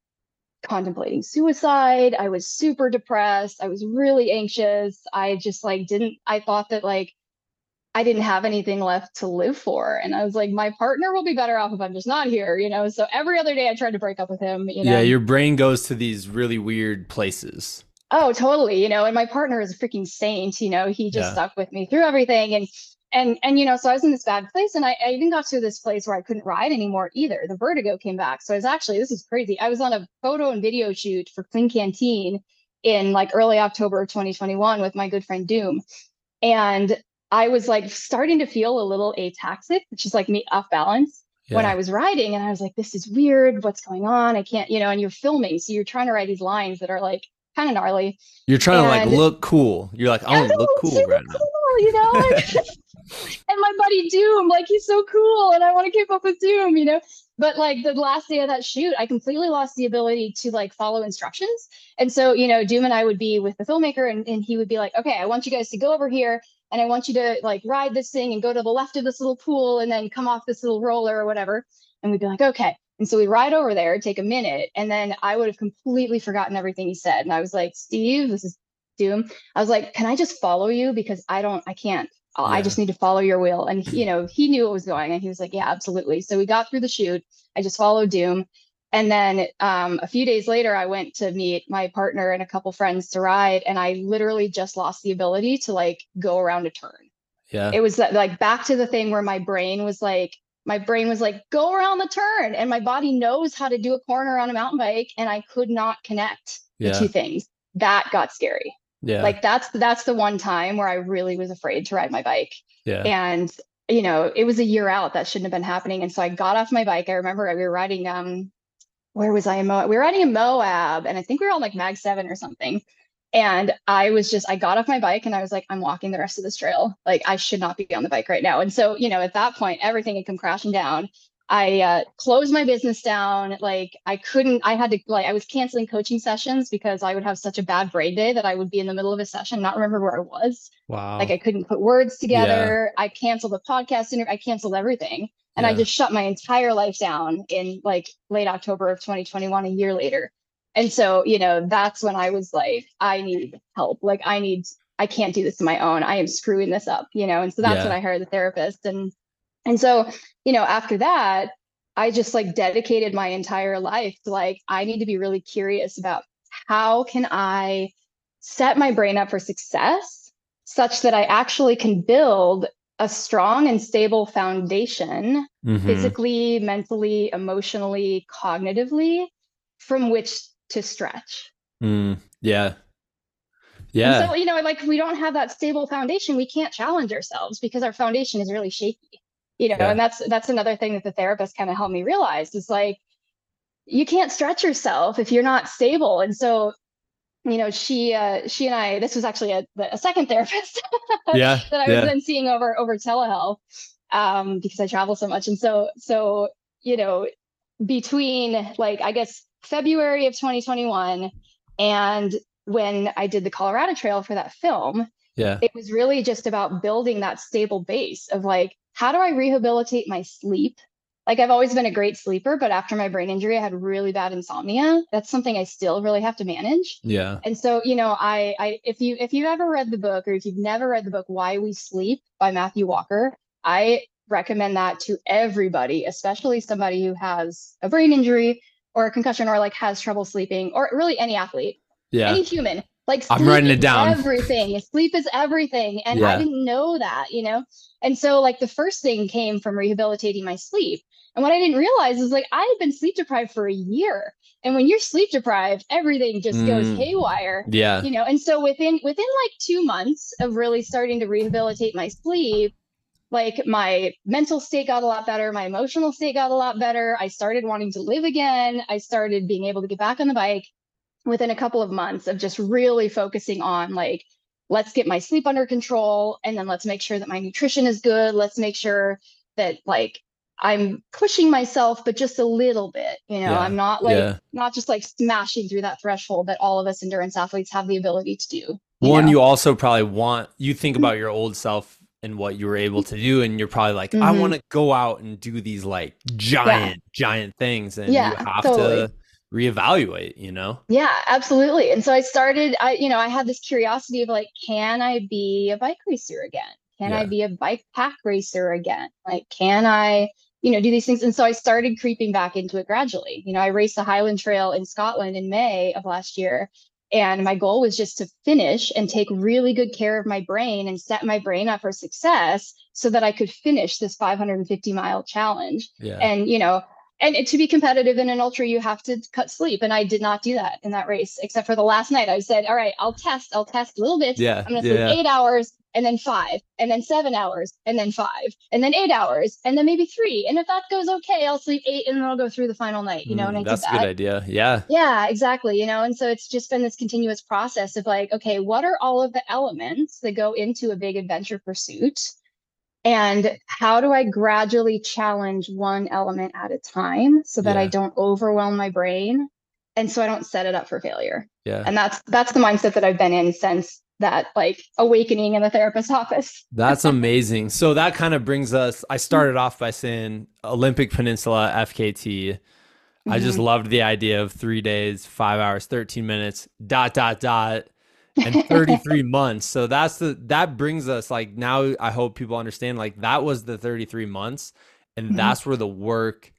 contemplating suicide. I was super depressed. I was really anxious. I just like didn't, I thought that like I didn't have anything left to live for. And I was like, my partner will be better off if I'm just not here, you know? So every other day I tried to break up with him, you know? Yeah, your brain goes to these really weird places. Oh, totally. You know, and my partner is a freaking saint, you know, he just yeah. stuck with me through everything. And and and you know so i was in this bad place and I, I, even got to this place where i couldn't ride anymore either the vertigo came back so i was actually this is crazy i was on a photo and video shoot for Klean Kanteen in like early october of 2021 with my good friend doom and i was like starting to feel a little ataxic which is like me off balance yeah. when i was riding and i was like this is weird what's going on i can't you know and you're filming so you're trying to write these lines that are like kind of gnarly you're trying and, to like look cool you're like i want to look cool right now you know and my buddy Doom, like he's so cool, and I want to keep up with Doom, you know. But like the last day of that shoot, I completely lost the ability to like follow instructions. And so, you know, Doom and I would be with the filmmaker, and, and he would be like, "Okay, I want you guys to go over here, and I want you to like ride this thing and go to the left of this little pool, and then come off this little roller or whatever." And we'd be like, "Okay." And so we ride over there, take a minute, and then I would have completely forgotten everything he said. And I was like, Steve, this is Doom. I was like, can I just follow you? Because I don't, I can't yeah. I just need to follow your wheel. And you know, he knew what was going and he was like, yeah, absolutely. So we got through the shoot. I just followed Doom. And then um, a few days later, I went to meet my partner and a couple friends to ride. And I literally just lost the ability to like go around a turn. Yeah. It was like back to the thing where my brain was like, my brain was like, go around the turn. And my body knows how to do a corner on a mountain bike. And I could not connect yeah. the two things. That got scary. Yeah. Like that's that's the one time where I really was afraid to ride my bike. Yeah. And you know, it was a year out that shouldn't have been happening. And so I got off my bike. I remember we were riding um where was I in Moab? We were riding in Moab and I think we were on like Mag 7 or something. And I was just, I got off my bike and I was like, I'm walking the rest of this trail. Like, I should not be on the bike right now. And so, you know, at that point, everything had come crashing down. I uh, closed my business down. Like I couldn't, I had to like, I was canceling coaching sessions because I would have such a bad brain day that I would be in the middle of a session, not remember where I was. Wow. Like I couldn't put words together. Yeah. I canceled the podcast interview. I canceled everything. And yeah. I just shut my entire life down in like late October of 2021, a year later. And so, you know, that's when I was like, I need help. Like I need, I can't do this on my own. I am screwing this up, you know? And so that's yeah. when I hired the therapist and and so, you know, after that, I just like dedicated my entire life to like, I need to be really curious about how can I set my brain up for success such that I actually can build a strong and stable foundation mm-hmm. physically, mentally, emotionally, cognitively from which to stretch. Mm, yeah. Yeah. And so, you know, like we don't have that stable foundation, we can't challenge ourselves because our foundation is really shaky you know yeah. and that's that's another thing that the therapist kind of helped me realize is like you can't stretch yourself if you're not stable and so you know she uh she and i this was actually a, a second therapist yeah that i was then seeing over over telehealth um because i travel so much. And so so you know between like i guess february of 2021 and when i did the colorado trail for that film yeah. it was really just about building that stable base of like how do I rehabilitate my sleep? Like I've always been a great sleeper, but after my brain injury, I had really bad insomnia. That's something I still really have to manage. Yeah. And so, you know, I, I, if you, if you've ever read the book or if you've never read the book, Why We Sleep by Matthew Walker, I recommend that to everybody, especially somebody who has a brain injury or a concussion or like has trouble sleeping or really any athlete, yeah. any human. Like I'm writing it down. Everything. Sleep is everything. And yeah. I didn't know that, you know? And so like the first thing came from rehabilitating my sleep. And what I didn't realize is like I had been sleep deprived for a year. And when you're sleep deprived, everything just mm. goes haywire. Yeah. You know, and so within within like two months of really starting to rehabilitate my sleep, like my mental state got a lot better, my emotional state got a lot better. I started wanting to live again. I started being able to get back on the bike within a couple of months of just really focusing on like let's get my sleep under control and then let's make sure that my nutrition is good let's make sure that like i'm pushing myself but just a little bit you know Yeah, i'm not like yeah. not just like smashing through that threshold that all of us endurance athletes have the ability to do you One, know? you also probably want you think Mm-hmm. about your old self and what you were able to do, and you're probably like, I Mhm. want to go out and do these like giant, giant things, and Yeah, you have totally. to reevaluate. You know? Yeah, absolutely. And so I started, I, you know, I had this curiosity of like, can I be a bike racer again? Can I be a bike pack racer again? Like, can I, you know, do these things? And so I started creeping back into it gradually. You know, I raced the Highland Trail in Scotland in May of last year. And my goal was just to finish and take really good care of my brain and set my brain up for success so that I could finish this 550 mile challenge Yeah. and you know and to be competitive in an ultra you have to cut sleep and i did not do that in that race except for the last night i said all right i'll test i'll test a little bit Yeah, i'm going to yeah, sleep eight hours and then five and then seven hours and then five and then eight hours and then maybe three and if that goes okay i'll sleep eight and then i'll go through the final night you know Mm, and i that's did a good idea. Yeah. yeah, exactly. You know, and so it's just been this continuous process of like, okay, what are all of the elements that go into a big adventure pursuit? And how do I gradually challenge one element at a time so that I don't overwhelm my brain and so I don't set it up for failure? Yeah. And that's that's the mindset that I've been in since that like awakening in the therapist's office. That's amazing. So that kind of brings us. I started off by saying Olympic Peninsula FKT. I just Mhm. loved the idea of three days, five hours, 13 minutes, dot, dot, dot, and 33 months. So that's the, that brings us like now I hope people understand like that was the 33 months. And Mhm. that's where the work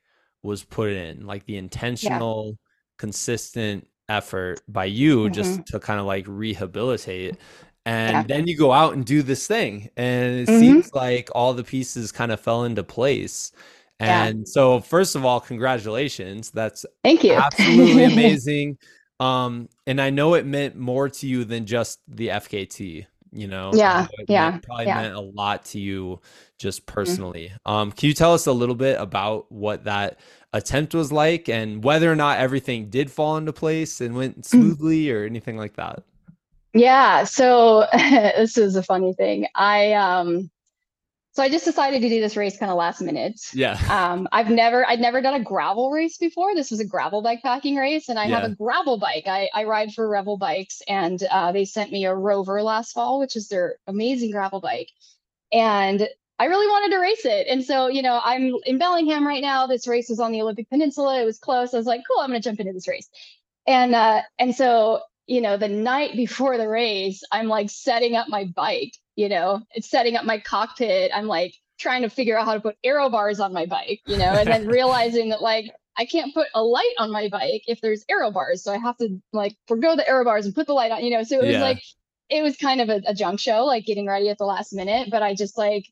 was put in, like the intentional, consistent effort by you just to kind of like rehabilitate. And Yeah. then you go out and do this thing. And it Mhm. seems like all the pieces kind of fell into place. Yeah. And so, first of all, congratulations. That's Thank you. absolutely amazing. Um, and I know it meant more to you than just the FKT. You know, Yeah, know yeah, meant- probably yeah. Mm-hmm. meant a lot to you just personally. Um, can you tell us a little bit about what that attempt was like and whether or not everything did fall into place and went Mm. smoothly or anything like that? Yeah, so this is a funny thing. I um so I just decided to do this race kind of last minute. Yeah. Um I've never I'd never done a gravel race before. This was a gravel bike packing race and I have a gravel bike. I I ride for Revel Bikes and uh they sent me a Rover last fall, which is their amazing gravel bike. And I really wanted to race it. And so, you know, I'm in Bellingham right now. This race was on the Olympic Peninsula. It was close. I was like, cool, I'm going to jump into this race. And uh and so, you know, the night before the race, I'm like setting up my bike, you know, it's setting up my cockpit. I'm like trying to figure out how to put aero bars on my bike, you know, and then realizing that like I can't put a light on my bike if there's aero bars. So I have to like forego the aero bars and put the light on, you know. So it was Yeah. like it was kind of a, a junk show, like getting ready at the last minute, but I just like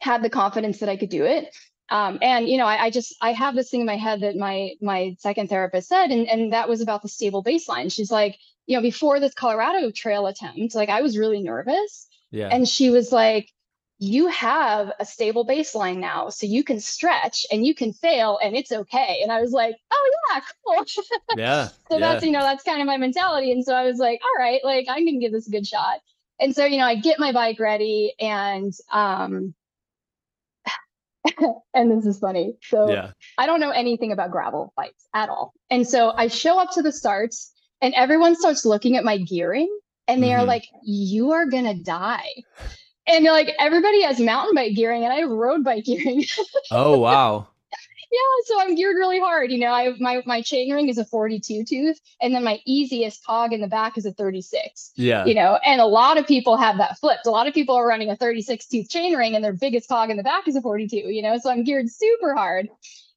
had the confidence that I could do it. Um, and you know, I, I just I have this thing in my head that my my second therapist said, and and that was about the stable baseline. She's like, you know, before this Colorado Trail attempt, like I was really nervous, Yeah. and she was like, you have a stable baseline now, so you can stretch and you can fail, and it's okay. And I was like, oh yeah, cool. yeah. So yeah. that's, you know, that's kind of my mentality. And so I was like, all right, like I'm gonna give this a good shot. And so, you know, I get my bike ready and um and this is funny. So yeah. I don't know anything about gravel bikes at all. And so I show up to the starts and everyone starts looking at my gearing and they are Mhm. like, you are gonna die. And like everybody has mountain bike gearing and I have road bike gearing. Oh, wow. Yeah, so I'm geared really hard. You know, I have my my chain ring is a 42 tooth, and then my easiest cog in the back is a 36. Yeah. You know, and a lot of people have that flipped. A lot of people are running a 36 tooth chain ring, and their biggest cog in the back is a 42. You know, so I'm geared super hard,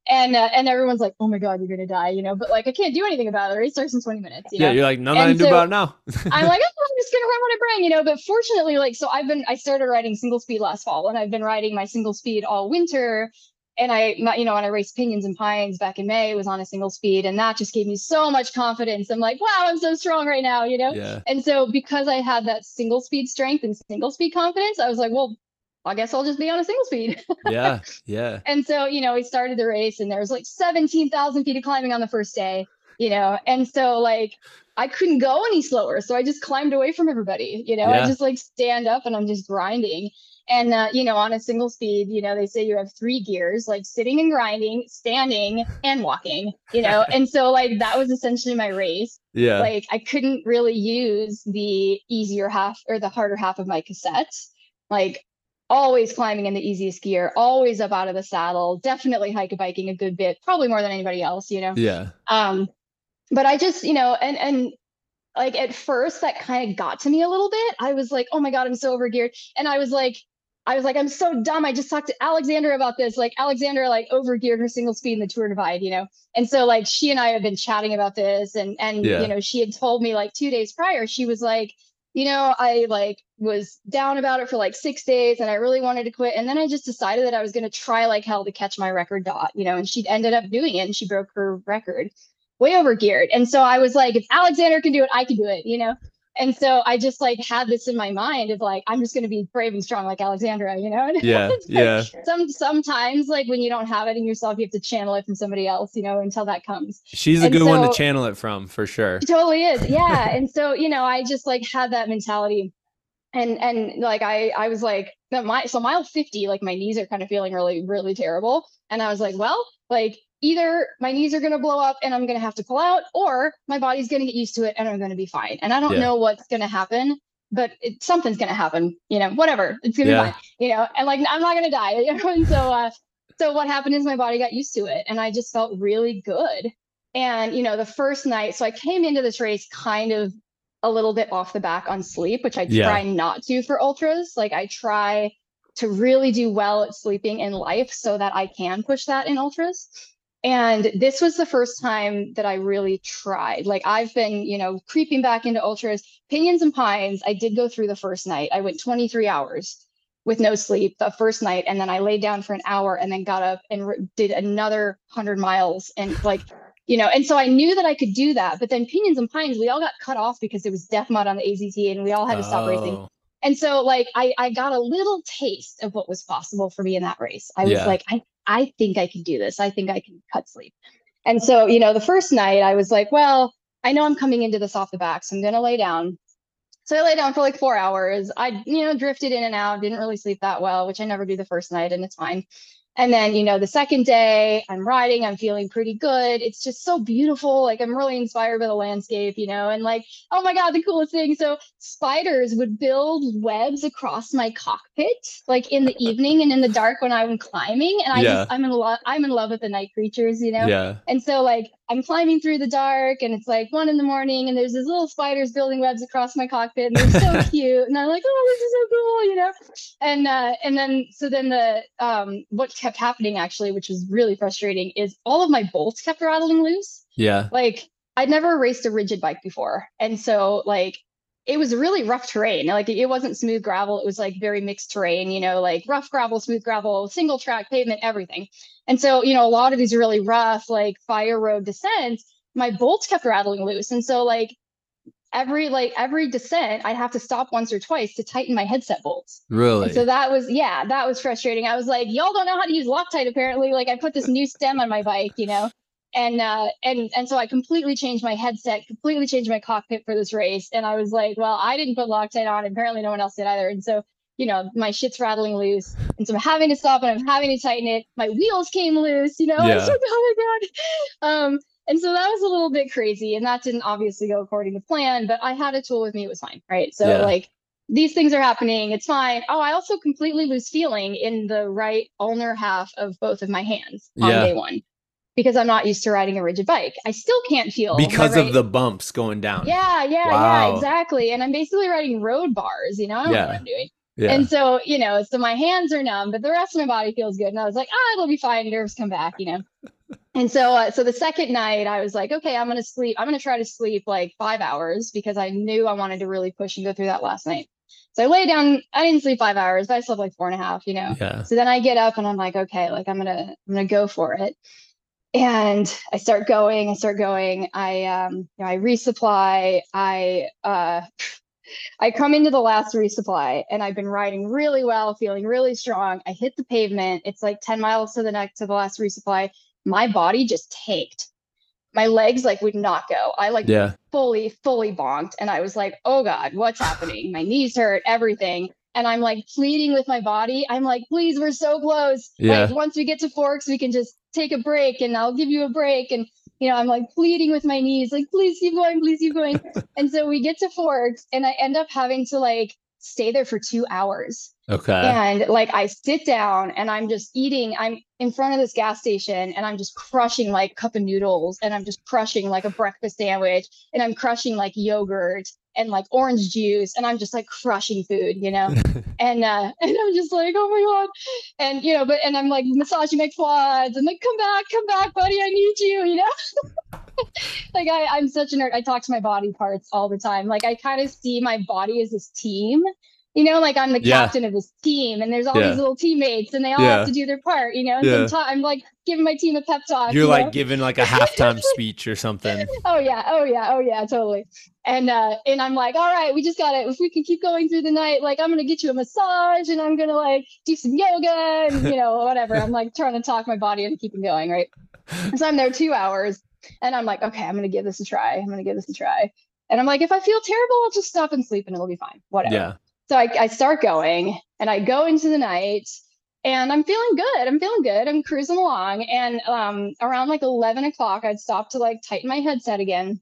and uh, and everyone's like, "Oh my god, you're gonna die," you know. But like, I can't do anything about it. Race starts in 20 minutes. You yeah. know? You're like, nothing I can do about it now. I'm like, oh, I'm just gonna run what I bring, you know. But fortunately, like, so I've been, I started riding single speed last fall, and I've been riding my single speed all winter. And I, my- you know, when I raced Pinions and Pines back in May, it was on a single speed, and that just gave me so much confidence. I'm like, wow, I'm so strong right now, you know. yeah. And so because I had that single speed strength and single speed confidence, I was like, well, I guess I'll just be on a single speed. Yeah. Yeah. And so, you know, we started the race and there was like 17,000 feet of climbing on the first day, you know, and so like I couldn't go any slower. So I just climbed away from everybody. You know, yeah. I just like stand up and I'm just grinding. And, uh, you know, on a single speed, you know, they say you have three gears like sitting and grinding, standing, and walking, you know. and so, like, that was essentially my race. Yeah. Like, I couldn't really use the easier half or the harder half of my cassette Like, always climbing in the easiest gear, always up out of the saddle, definitely hike biking a good bit, probably more than anybody else, you know? Yeah. Um, but I just, you know, and, and, like at first that kind of got to me a little bit. I was like, oh my God, I'm so overgeared. And I was like, I was like, I'm so dumb. I just talked to Alexandra about this. Like Alexandra like overgeared her single speed in the tour divide, you know? And so like she and I have been chatting about this and and yeah. you know, she had told me like two days prior, she was like, you know, I like was down about it for like six days and I really wanted to quit. And then I just decided that I was gonna try like hell to catch my record dot, you know, and she ended up doing it and she broke her record way over geared. And so I was like, if Alexandra can do it, I can do it, you know? And so I just like had this in my mind of like I'm just going to be brave and strong like Alexandra, you know. Yeah, yeah. Some sometimes like when you don't have it in yourself, you have to channel it from somebody else, you know, until that comes. She's a and good so, one to channel it from for sure. Totally is, yeah. and so you know, I just like had that mentality, and and like I I was like my so mile 50, like my knees are kind of feeling really really terrible, and I was like, well, like either my knees are going to blow up and I'm going to have to pull out, or my body's going to get used to it and I'm going to be fine. And I don't yeah. know what's going to happen, but it, something's going to happen. You know, whatever, it's going to yeah. be fine. You know, and like I'm not going to die. You know? And so, uh, so what happened is my body got used to it, and I just felt really good. And you know, the first night, so I came into this race kind of a little bit off the back on sleep, which I try yeah. not to for ultras. Like I try to really do well at sleeping in life so that I can push that in ultras. And this was the first time that I really tried. Like I've been, you know, creeping back into ultras, pinions and pines. I did go through the first night. I went 23 hours with no sleep the first night. And then I laid down for an hour and then got up and re- did another 100 miles. And like, you know, and so I knew that I could do that. But then pinions and pines, we all got cut off because it was death mud on the AZT and we all had to stop oh. racing. And so like I, I got a little taste of what was possible for me in that race. I was yeah. like, I I think I can do this. I think I can cut sleep. And so, you know, the first night I was like, well, I know I'm coming into this off the back, so I'm going to lay down. So I lay down for like four hours. I, you know, drifted in and out, didn't really sleep that well, which I never do the first night, and it's fine. And then, you know, the second day I'm riding, I'm feeling pretty good. It's just so beautiful. Like I'm really inspired by the landscape, you know, and like, oh my God, the coolest thing. So spiders would build webs across my cockpit, like in the evening and in the dark when I'm climbing. And I yeah. just, I'm in love, I'm in love with the night creatures, you know? Yeah. And so like I'm climbing through the dark and it's like one in the morning and there's these little spiders building webs across my cockpit and they're so cute. And I'm like, oh, this is so cool, you know? And uh and then so then the um what kept happening actually, which was really frustrating, is all of my bolts kept rattling loose. Yeah. Like I'd never raced a rigid bike before. And so like it was really rough terrain. Like it wasn't smooth gravel. It was like very mixed terrain, you know, like rough gravel, smooth gravel, single track pavement, everything. And so, you know, a lot of these really rough, like fire road descents, my bolts kept rattling loose. And so like every like every descent, I'd have to stop once or twice to tighten my headset bolts. Really? And so that was yeah, that was frustrating. I was like, y'all don't know how to use Loctite apparently. Like I put this new stem on my bike, you know and uh, and and so I completely changed my headset, completely changed my cockpit for this race. And I was like, well, I didn't put Loctite on. Apparently, no one else did either. And so, you know, my shit's rattling loose, and so I'm having to stop and I'm having to tighten it. My wheels came loose. You know, yeah. like, oh my god. Um, and so that was a little bit crazy, and that didn't obviously go according to plan. But I had a tool with me; it was fine, right? So yeah. like these things are happening. It's fine. Oh, I also completely lose feeling in the right ulnar half of both of my hands on yeah. day one because I'm not used to riding a rigid bike. I still can't feel because of the bumps going down. Yeah, yeah, wow. yeah, exactly. And I'm basically riding road bars, you know, I don't yeah. know what I'm doing. Yeah. And so, you know, so my hands are numb, but the rest of my body feels good. And I was like, ah, oh, it'll be fine. Nerves come back, you know. and so, uh, so the second night, I was like, okay, I'm gonna sleep. I'm gonna try to sleep like five hours because I knew I wanted to really push and go through that last night. So I lay down. I didn't sleep five hours, but I slept like four and a half. You know. Yeah. So then I get up and I'm like, okay, like I'm gonna I'm gonna go for it and I start going, I start going, I um, you know, I resupply, I uh I come into the last resupply and I've been riding really well, feeling really strong. I hit the pavement. It's like 10 miles to the next to the last resupply. My body just tanked. my legs like would not go. I like Yeah. fully, fully bonked. And I was like, oh God, what's happening? My knees hurt, everything. And I'm like pleading with my body. I'm like, please, we're so close. Yeah. Like once we get to Forks, we can just take a break and I'll give you a break. And you know, I'm like pleading with my knees, like, please keep going, please keep going. and so we get to Forks and I end up having to like stay there for two hours. Okay. And like I sit down and I'm just eating, I'm in front of this gas station and I'm just crushing like cup of noodles and I'm just crushing like a breakfast sandwich and I'm crushing like yogurt and like orange juice and I'm just like crushing food, you know? and uh and I'm just like, oh my God. And you know, but and I'm like massaging my quads and like, come back, come back, buddy, I need you, you know? like I, I'm such a nerd. I talk to my body parts all the time. Like I kind of see my body as this team. You know, like I'm the Yeah. captain of this team, and there's all Yeah. these little teammates, and they all Yeah. have to do their part. You know, and Yeah. so I'm, ta- I'm like giving my team a pep talk. You're you like know? giving like a halftime speech or something. oh yeah, oh yeah, oh yeah, totally. And uh, and I'm like, all right, we just got it. If we can keep going through the night, like I'm gonna get you a massage, and I'm gonna like do some yoga, and you know, whatever. I'm like trying to talk my body into keeping going, right? So I'm there two hours, and I'm like, okay, I'm gonna give this a try. I'm gonna give this a try. And I'm like, if I feel terrible, I'll just stop and sleep, and it'll be fine. Whatever. Yeah. So I, I start going and I go into the night and I'm feeling good. I'm feeling good. I'm cruising along. And um, around like 11 o'clock, I'd stop to like tighten my headset again.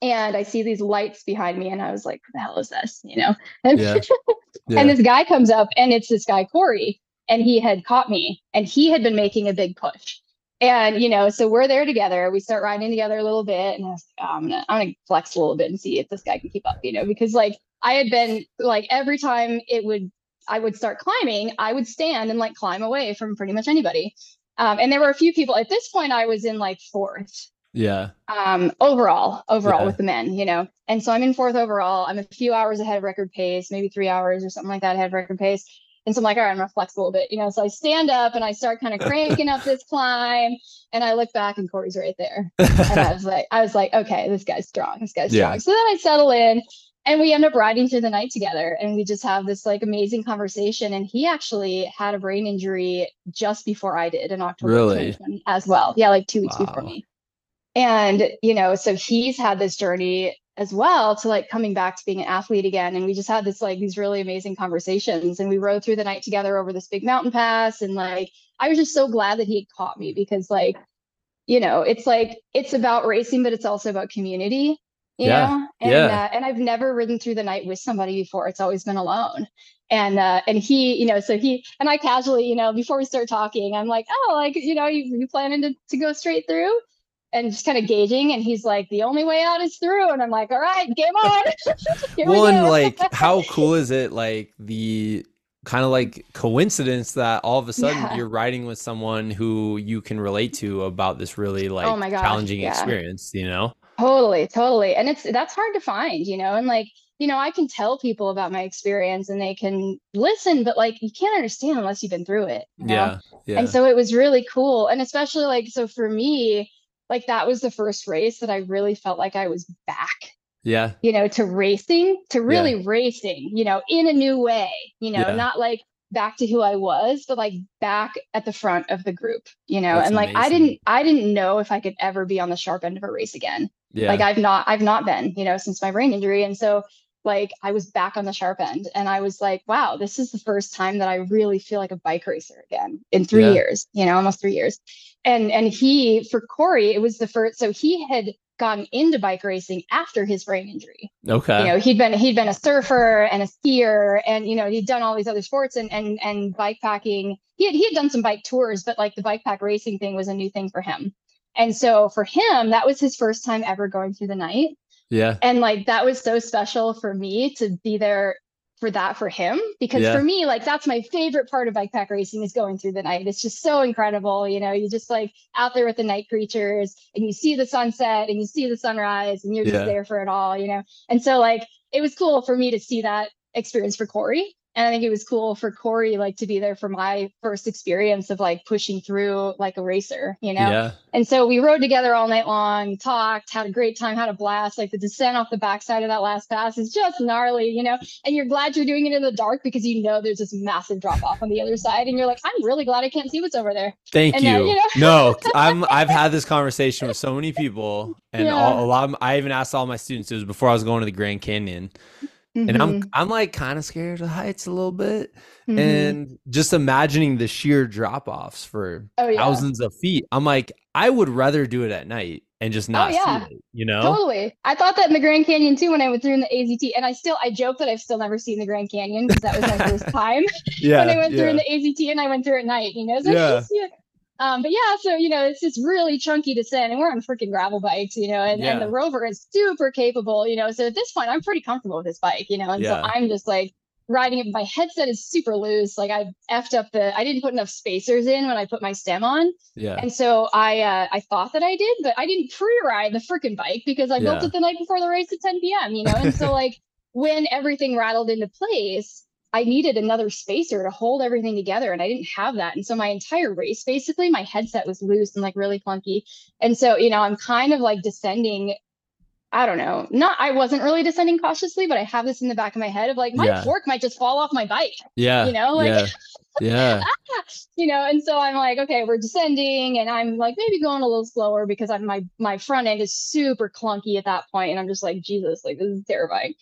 And I see these lights behind me. And I was like, what the hell is this? You know? And, Yeah. Yeah. and this guy comes up and it's this guy, Corey. And he had caught me and he had been making a big push. And you know, so we're there together. We start riding together a little bit, and I was like, oh, I'm gonna, I'm gonna flex a little bit and see if this guy can keep up. You know, because like I had been like every time it would I would start climbing, I would stand and like climb away from pretty much anybody. Um, and there were a few people at this point I was in like fourth yeah. um overall overall Yeah. with the men you know and so i'm in fourth overall i'm a few hours ahead of record pace maybe three hours or something like that ahead of record pace and so i'm like all right i'm gonna flex a little bit you know so i stand up and i start kind of cranking up this climb and i look back and corey's right there and I was like, I was like, okay, this guy's strong. This guy's Yeah. strong. So then I settle in and we end up riding through the night together and we just have this like amazing conversation. And he actually had a brain injury just before I did in October Really? as well. Yeah, like two weeks before me. And, you know, so he's had this journey as well to like coming back to being an athlete again. And we just had this like these really amazing conversations. And we rode through the night together over this big mountain pass. And like I was just so glad that he had caught me because like you know it's like it's about racing but it's also about community you Yeah, know and yeah. uh, and i've never ridden through the night with somebody before it's always been alone and uh and he you know so he and i casually you know before we start talking i'm like oh like you know you, you planning to, to go straight through and just kind of gauging and he's like the only way out is through and i'm like all right game on we well, and like, how cool is it? Like the kind of like coincidence that all of a sudden Yeah. you're riding with someone who you can relate to about this really like Oh my gosh, challenging yeah. experience. You know? Totally, totally. And it's that's hard to find, you know, and like, you know, I can tell people about my experience and they can listen, but like you can't understand unless you've been through it. you know? Yeah. Yeah. And so it was really cool. And especially like so for me, like that was the first race that I really felt like I was back, yeah. you know, to racing, to really racing, you know, in a new way, you know, Yeah. not like back to who I was, but like back at the front of the group, you know. That's and like I didn't I didn't know if I could ever be on the sharp end of a race again Yeah. like i've not i've not been you know since my brain injury and so like i was back on the sharp end and i was like wow this is the first time that i really feel like a bike racer again in three Yeah. years you know almost three years and and he for corey it was the first so he had gotten into bike racing after his brain injury okay. you know he'd been he'd been a surfer and a skier and you know he'd done all these other sports and and and bike packing he had he had done some bike tours but like the bike pack racing thing was a new thing for him and so for him that was his first time ever going through the night yeah. and like that was so special for me to be there for that for him because Yeah. for me like that's my favorite part of bike pack racing is going through the night it's just so incredible you know you just like out there with the night creatures and you see the sunset and you see the sunrise and you're Yeah. just there for it all you know and so like it was cool for me to see that experience for corey and I think it was cool for Corey like to be there for my first experience of like pushing through like a racer, you know. Yeah. And so we rode together all night long, talked, had a great time, had a blast. Like the descent off the backside of that last pass is just gnarly, you know. And you're glad you're doing it in the dark because you know there's this massive drop off on the other side, and you're like, I'm really glad I can't see what's over there. Thank And you. now, you know- no, I'm I've had this conversation with so many people and Yeah. all, a lot of, I even asked all my students it was before I was going to the Grand Canyon. And I'm Mhm, I'm like kind of scared of heights a little bit. mhm. And just imagining the sheer drop-offs for oh yeah, thousands of feet. I'm like, I would rather do it at night and just not Oh, yeah. see it, you know? Totally. I thought that in the Grand Canyon too when I went through in the AZT. And I still I joke that I've still never seen the Grand Canyon because that was my first time Yeah. when I went through in the AZT and I went through at night, you know. So Yeah. yeah. Um, but yeah, so you know, it's just really chunky descent, and we're on freaking gravel bikes, you know, and, and the rover is super capable, you know. So at this point, I'm pretty comfortable with this bike, you know, and Yeah. so I'm just like riding it. My headset is super loose. Like I effed up the I didn't put enough spacers in when I put my stem on. yeah. And so I uh, I thought that I did, but I didn't pre-ride the freaking bike because I built it the night before the race at 10 p.m. You know, and so like when everything rattled into place, I needed another spacer to hold everything together, and I didn't have that. And so my entire race, basically, my headset was loose and like really clunky. And so you know, I'm kind of like descending. I don't know. Not I wasn't really descending cautiously, but I have this in the back of my head of like my Yeah. fork might just fall off my bike yeah. you know, like- yeah. Yeah. you know and so i'm like okay we're descending and i'm like maybe going a little slower because i'm my my front end is super clunky at that point and i'm just like jesus like this is terrifying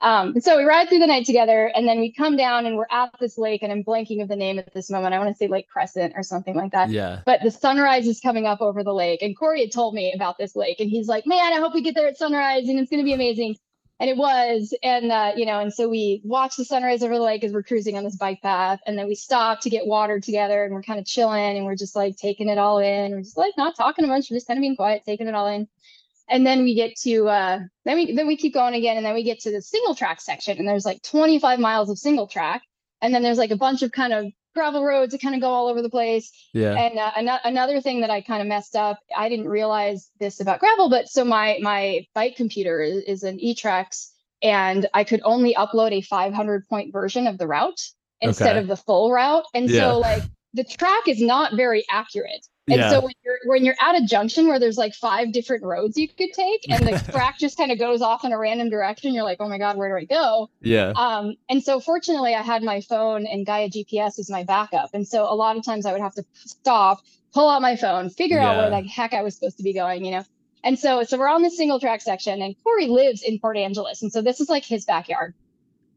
um so we ride through the night together and then we come down and we're at this lake and i'm blanking of the name at this moment. I want to say lake crescent or something like that. Yeah. but the sunrise is coming up over the lake and corey had told me about this lake and he's like man i hope we get there at sunrise and it's going to be amazing. And it was and uh, you know and so we watch the sunrise over the lake as we're cruising on this bike path and then we stop to get water together and we're kind of chilling and we're just like taking it all in. We're just like not talking a bunch we're just kind of being quiet taking it all in and then we get to uh then we then we keep going again and then we get to the single track section and there's like 25 miles of single track and then there's like a bunch of kind of gravel roads that kind of go all over the place Yeah. and uh, ano- another thing that I kind of messed up, I didn't realize this about gravel, but so my my bike computer is, is an eTrex, and I could only upload a 500 point version of the route instead Okay. of the full route, and Yeah. so like the track is not very accurate. And Yeah. so when you're when you're at a junction where there's like five different roads you could take, and the track just kind of goes off in a random direction, you're like, oh my god, where do I go? Yeah. Um, and so fortunately I had my phone and Gaia GPS as my backup. And so a lot of times I would have to stop, pull out my phone, figure out where the heck I was supposed to be going, you know? And so, so we're on this single track section and Corey lives in Port Angeles. And so this is like his backyard.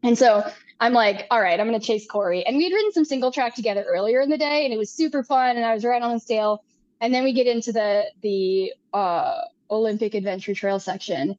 And so I'm like, all right, I'm going to chase Corey. And we had ridden some single track together earlier in the day and it was super fun. And I was right on his tail. And then we get into the, the, uh, Olympic Adventure Trail section.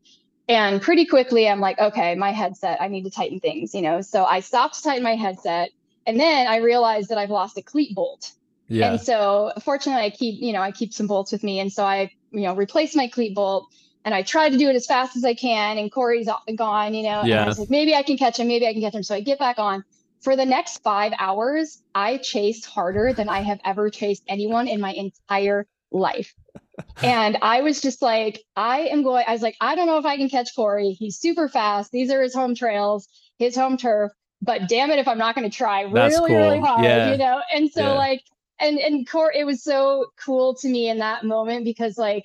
And pretty quickly, I'm like, okay, my headset, I need to tighten things, you know? So I stopped to tighten my headset. And then I realized that I've lost a cleat bolt. Yeah. And so fortunately, I keep, you know, I keep some bolts with me. And so I, you know, replaced my cleat bolt and I try to do it as fast as I can. And Corey's gone, you know, and Yeah. I was like, maybe I can catch him. Maybe I can catch him. So I get back on. For the next five hours, I chased harder than I have ever chased anyone in my entire life. and I was just like, I am going, I was like, I don't know if I can catch Corey. He's super fast. These are his home trails, his home turf. But damn it, if I'm not going to try That's really, really hard, Yeah. you know? And so, Yeah. like, and and Corey, it was so cool to me in that moment because like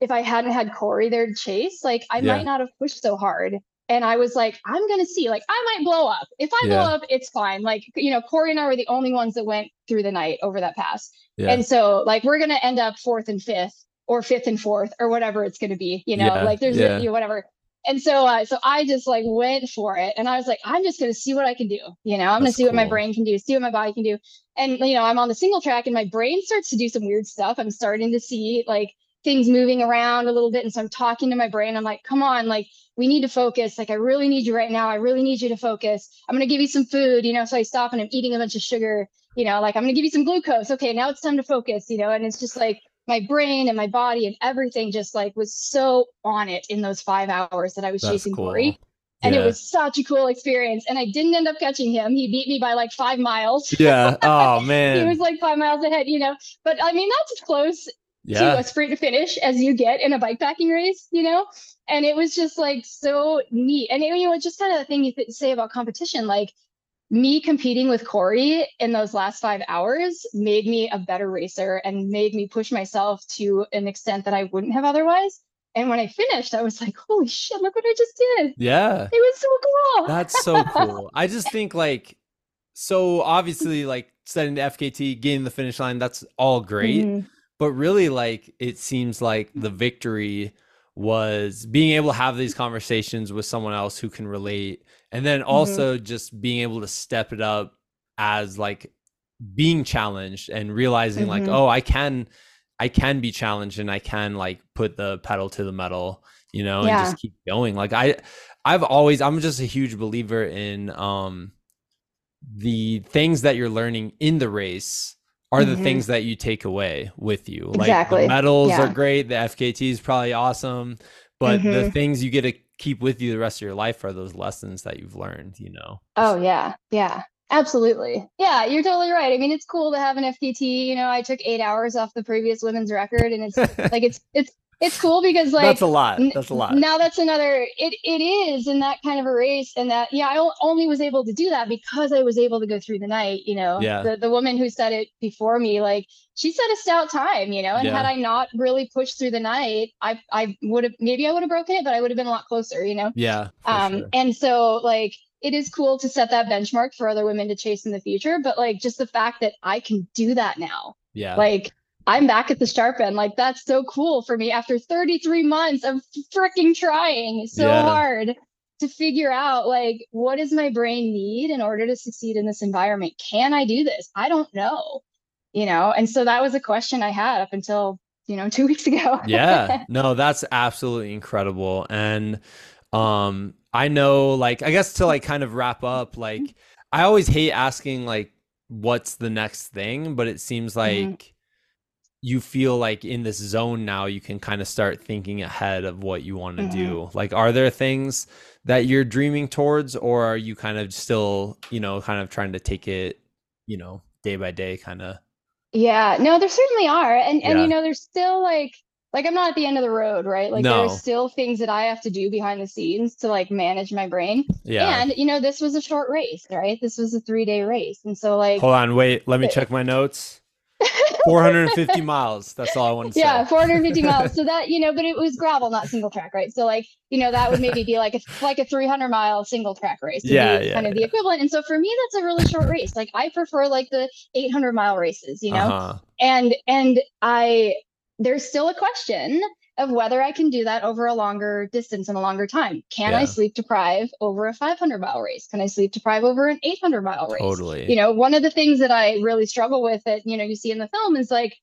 if I hadn't had Corey there to chase, like I Yeah. might not have pushed so hard. And I was like, I'm gonna see, like I might blow up. If I blow up, it's fine. Like, you know, Corey and I were the only ones that went through the night over that pass. Yeah. And so like we're gonna end up fourth and fifth or fifth and fourth or whatever it's gonna be, you know, Yeah, like there's yeah. you know, whatever. And so uh, so I just like went for it and I was like, I'm just gonna see what I can do. You know, I'm gonna That's see what my brain can do, see what my body can do and you know i'm on the single track and my brain starts to do some weird stuff i'm starting to see like things moving around a little bit and so i'm talking to my brain i'm like come on like we need to focus like i really need you right now i really need you to focus i'm going to give you some food you know so i stop and i'm eating a bunch of sugar you know like i'm going to give you some glucose okay now it's time to focus you know and it's just like my brain and my body and everything just like was so on it in those five hours that i was That's chasing cool. corey and yeah. it was such a cool experience and i didn't end up catching him he beat me by like five miles yeah. Oh man. he was like five miles ahead, you know. But I mean, that's as close to Yeah. a sprint to finish as you get in a bikepacking race, you know. And it was just like so neat. And it, you know, it's just kind of the thing you th- say about competition. Like me competing with Corey in those last five hours made me a better racer and made me push myself to an extent that I wouldn't have otherwise. And when I finished, I was like, holy shit, look what I just did. Yeah. It was so cool. That's so cool. I just think like so obviously like setting the FKT, getting the finish line, that's all great. Mm-hmm. But really like it seems like the victory was being able to have these conversations with someone else who can relate and then mm-hmm. also mm-hmm. just being able to step it up as like being challenged and realizing mm-hmm. like oh I can I can be challenged and I can like put the pedal to the metal you know yeah. and just keep going like I I've always I'm just a huge believer in um the things that you're learning in the race are the mm-hmm. things that you take away with you. Exactly. Like the medals yeah. are great, the FKT is probably awesome, but mm-hmm. the things you get to keep with you the rest of your life are those lessons that you've learned, you know. Oh yeah. Yeah. Absolutely. Yeah, you're totally right. I mean, it's cool to have an FKT. You know, I took eight hours off the previous women's record, and it's like it's it's it's cool because like that's a lot. That's a lot. Now that's another. It it is in that kind of a race, and that yeah, I only was able to do that because I was able to go through the night. You know, yeah. The the woman who said it before me, like she set a stout time. You know, and yeah. had I not really pushed through the night, I I would have maybe I would have broken it, but I would have been a lot closer. You know. Yeah. Um. Sure. And so like it is cool to set that benchmark for other women to chase in the future, but like just the fact that I can do that now. Yeah. Like I'm back at the sharp end. Like that's so cool for me after 33 months of freaking trying so yeah. hard to figure out like what does my brain need in order to succeed in this environment? Can I do this? I don't know. You know, and so that was a question I had up until, you know, 2 weeks ago. yeah. No, that's absolutely incredible. And um I know like I guess to like kind of wrap up like I always hate asking like what's the next thing, but it seems mm-hmm. like mm-hmm you feel like in this zone now you can kind of start thinking ahead of what you want to mm-hmm. do like are there things that you're dreaming towards or are you kind of still you know kind of trying to take it you know day by day kind of yeah. No there certainly are. And and yeah. you know there's still like like i'm not at the end of the road right? Like no. there's still things that i have to do behind the scenes to like manage my brain. Yeah. And you know this was a short race right? This was a three day race. And so like hold on wait. Let me check my notes 450 miles. That's all I want to say. Yeah, 450 miles. So that, you know, but it was gravel, not single track, right? So like, you know, that would maybe be like a like a 300 mile single track race. Yeah, yeah, kind of the equivalent. And so for me, that's a really short race. Like I prefer like the 800 mile races, you know. Uh-huh. And and I there's still a question of whether I can do that over a longer distance and a longer time. Can yeah. I sleep deprive over a 500 mile race? Can I sleep deprive over an 800 mile race? Totally. You know, one of the things that I really struggle with that, you know, you see in the film is like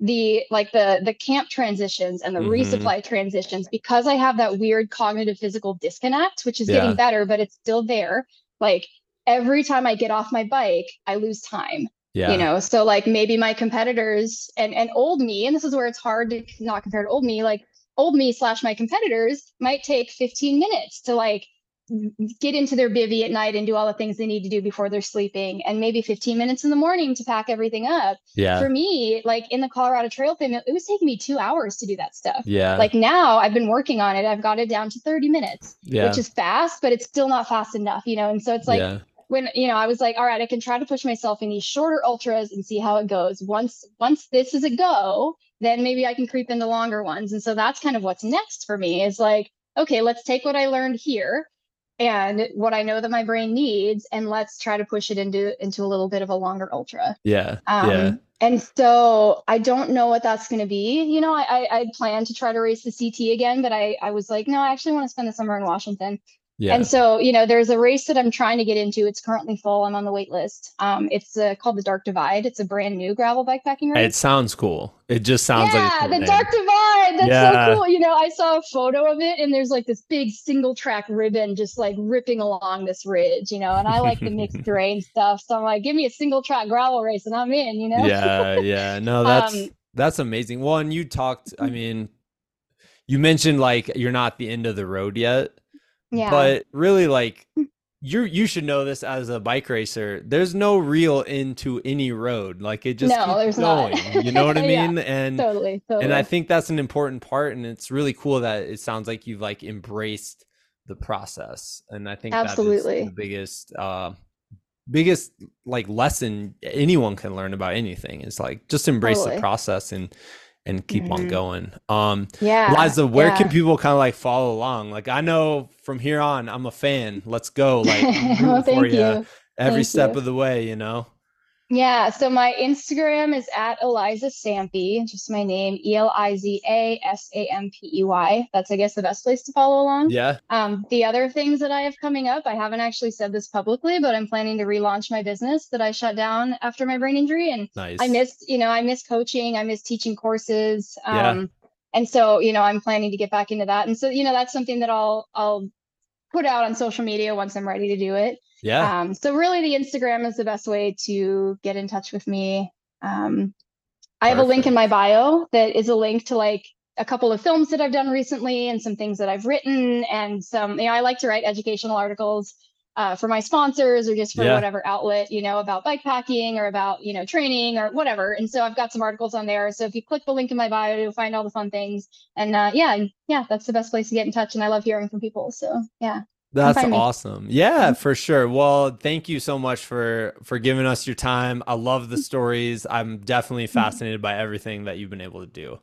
the like the the camp transitions and the mm-hmm. resupply transitions because I have that weird cognitive physical disconnect, which is yeah. getting better, but it's still there. Like every time I get off my bike, I lose time. Yeah. You know, so like maybe my competitors and and old me, and this is where it's hard to not compare to old me, like old me slash my competitors might take 15 minutes to like get into their bivy at night and do all the things they need to do before they're sleeping and maybe 15 minutes in the morning to pack everything up. Yeah. For me like in the colorado trail thing it was taking me two hours to do that stuff. Yeah. Like now i've been working on it i've got it down to 30 minutes yeah. which is fast but it's still not fast enough you know and so it's like yeah when you know i was like all right i can try to push myself in these shorter ultras and see how it goes once once this is a go then maybe i can creep into longer ones and so that's kind of what's next for me is like okay let's take what i learned here and what i know that my brain needs and let's try to push it into into a little bit of a longer ultra yeah um, yeah and so I don't know what that's going to be. You know, I, I I plan to try to race the CT again, but I I was like, no, I actually want to spend the summer in Washington. Yeah. And so, you know, there's a race that I'm trying to get into. It's currently full. I'm on the wait list. Um, it's uh, called the Dark Divide. It's a brand new gravel bikepacking race. It sounds cool. It just sounds yeah, like cool the name. Dark Divide. That's yeah. so cool. You know, I saw a photo of it, and there's like this big single track ribbon just like ripping along this ridge. You know, and I like the mixed terrain stuff, so I'm like, give me a single track gravel race, and I'm in. You know. Yeah, yeah. No, that's um, that's amazing. Well, and you talked. I mean, you mentioned like you're not the end of the road yet yeah. But really, like you you should know this as a bike racer. There's no real into any road. Like it just no, there's going. Not. you know what I mean? yeah, and totally, totally. And I think that's an important part. And it's really cool that it sounds like you've like embraced the process. And I think absolutely the biggest uh, biggest like lesson anyone can learn about anything is like just embrace Totally. the process and and keep on Mhm. going. Um Yeah. Liza, where yeah. can people kind of like follow along? Like I know from here on I'm a fan. Let's go. Like well, thank you you. every Thank step you. of the way, you know. Yeah, so my Instagram is at Eliza Sampey, just my name, E L I Z A S A M P E Y. That's, I guess, the best place to follow along. Yeah. Um, the other things that I have coming up, I haven't actually said this publicly, but I'm planning to relaunch my business that I shut down after my brain injury. And Nice. I miss, you know, I miss coaching, I miss teaching courses. Yeah. Um, and so, you know, I'm planning to get back into that. And so, you know, that's something that I'll I'll put out on social media once I'm ready to do it. Yeah. Um, so really the Instagram is the best way to get in touch with me. Um, I have a link in my bio that is a link to like a couple of films that I've done recently and some things that I've written and some, you know, I like to write educational articles uh, for my sponsors or just for Yeah. whatever outlet, you know, about bike packing or about, you know, training or whatever. And so I've got some articles on there. So if you click the link in my bio, you'll find all the fun things. And uh, yeah, yeah, that's the best place to get in touch. And I love hearing from people. So yeah. That's awesome. Yeah, mm-hmm. for sure. Well, thank you so much for for giving us your time. I love the mm-hmm. stories. I'm definitely mm-hmm. fascinated by everything that you've been able to do.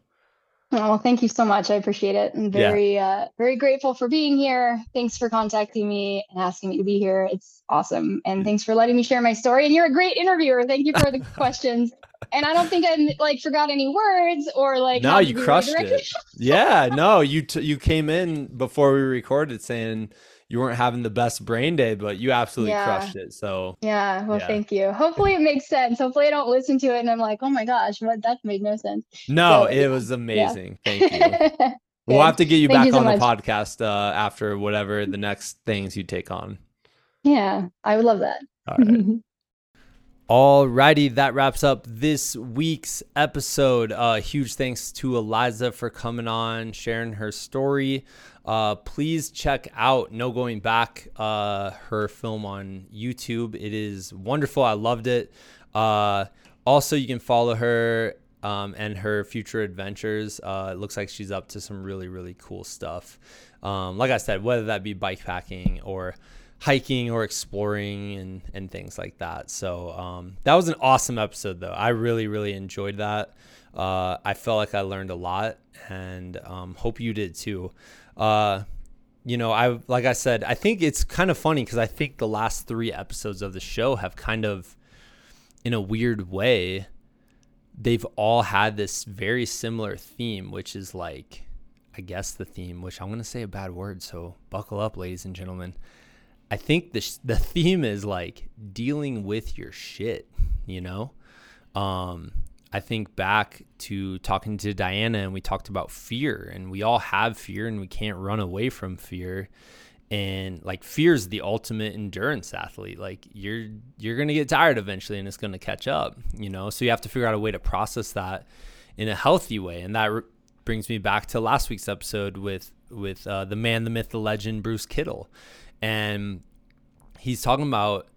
Oh, well, thank you so much. I appreciate it. I'm Yeah. very, uh, very grateful for being here. Thanks for contacting me and asking me to be here. It's awesome. And thanks for letting me share my story. And you're a great interviewer. Thank you for the questions. And I don't think I like forgot any words or like. no, you crushed it. Yeah, no, you t- you came in before we recorded saying you weren't having the best brain day, but you absolutely Yeah. crushed it. So Yeah. Well, Yeah. thank you. Hopefully it makes sense. Hopefully I don't listen to it and I'm like, oh my gosh, what that made no sense. no, So, it was amazing. Thank you. We'll have to get you Thank back you so on the podcast uh, after whatever the next things you take on. yeah, I would love that. All right. Alrighty, that wraps up this week's episode. Uh, huge thanks to Eliza for coming on, sharing her story. Uh, please check out No Going Back, uh, her film on YouTube. It is wonderful. I loved it. Uh, also, you can follow her um, and her future adventures. Uh, it looks like she's up to some really, really cool stuff. Um, like I said, whether that be bike packing or hiking or exploring and and things like that. So um, that was an awesome episode, though. I really really enjoyed that. Uh, I felt like I learned a lot, and um, hope you did too. Uh, you know, I like I said, I think it's kind of funny because I think the last three episodes of the show have kind of, in a weird way, they've all had this very similar theme, which is like, I guess the theme, which I'm gonna say a bad word, so buckle up, ladies and gentlemen. I think the sh- the theme is like dealing with your shit, you know. Um, I think back to talking to Diana and we talked about fear, and we all have fear, and we can't run away from fear. And like fear is the ultimate endurance athlete. Like you're you're gonna get tired eventually, and it's gonna catch up, you know. So you have to figure out a way to process that in a healthy way, and that brings me back to last week's episode with with uh, the man, the myth, the legend, Bruce Kittle and he's talking about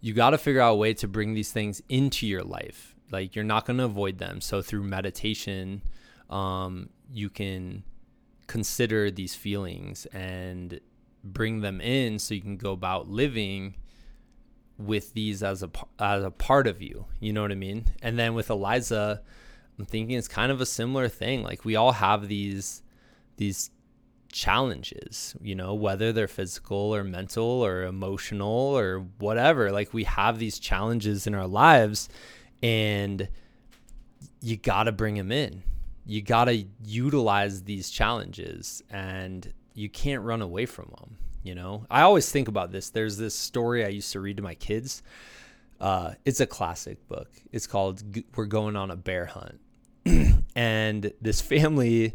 you got to figure out a way to bring these things into your life. Like you're not going to avoid them. So through meditation um, you can consider these feelings and bring them in so you can go about living with these as a as a part of you. You know what i mean? And then with eliza i'm thinking it's kind of a similar thing. Like we all have these these challenges, you know, whether they're physical or mental or emotional or whatever. Like we have these challenges in our lives and you got to bring them in. You got to utilize these challenges and you can't run away from them, you know? I always think about this. There's this story I used to read to my kids. Uh, it's a classic book. It's called We're Going on a Bear Hunt. and this family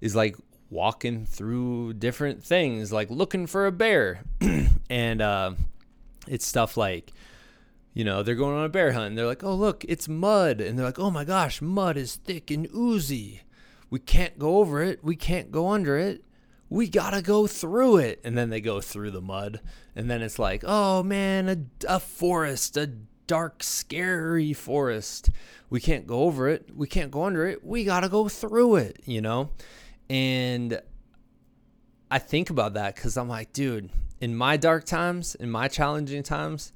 is like walking through different things like looking for a bear. And uh, it's stuff like you know they're going on a bear hunt and they're like oh look it's mud. And they're like oh my gosh mud is thick and oozy. We can't go over it. We can't go under it. We gotta go through it. And then they go through the mud. And then it's like oh man a, a forest a dark scary forest. We can't go over it. We can't go under it. We gotta go through it you know and I think about that because I'm like, dude, in my dark times, in my challenging times,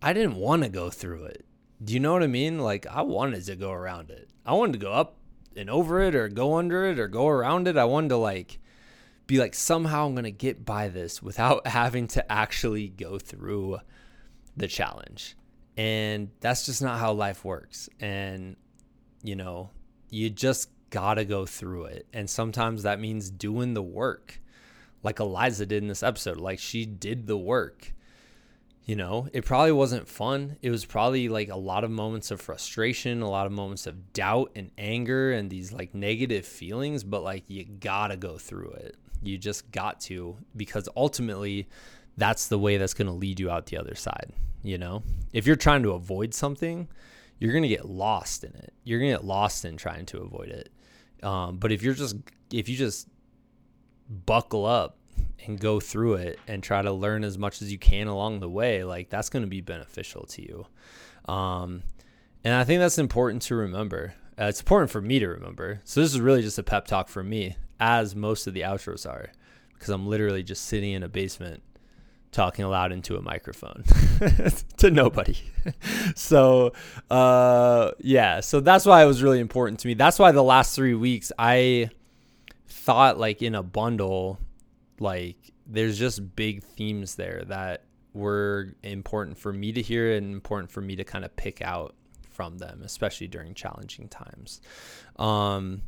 I didn't want to go through it. Do you know what I mean? Like I wanted to go around it. I wanted to go up and over it or go under it or go around it. I wanted to like be like somehow I'm going to get by this without having to actually go through the challenge. And that's just not how life works. And you know, you just got to go through it. And sometimes that means doing the work. Like Eliza did in this episode. Like she did the work you know, it probably wasn't fun. It was probably like a lot of moments of frustration, a lot of moments of doubt and anger and these like negative feelings, but like you gotta go through it. You just got to because ultimately that's the way that's gonna lead you out the other side. You know, if you're trying to avoid something, you're gonna get lost in it. You're gonna get lost in trying to avoid it. Um, but if you're just if you just buckle up and go through it and try to learn as much as you can along the way, like that's going to be beneficial to you. Um, and I think that's important to remember. Uh, it's important for me to remember. So this is really just a pep talk for me, as most of the outros are, because I'm literally just sitting in a basement talking aloud into a microphone to nobody. so, uh, yeah, so that's why it was really important to me. That's why the last three weeks I thought like in a bundle like there's just big themes there that were important for me to hear and important for me to kind of pick out from them, especially during challenging times. Um,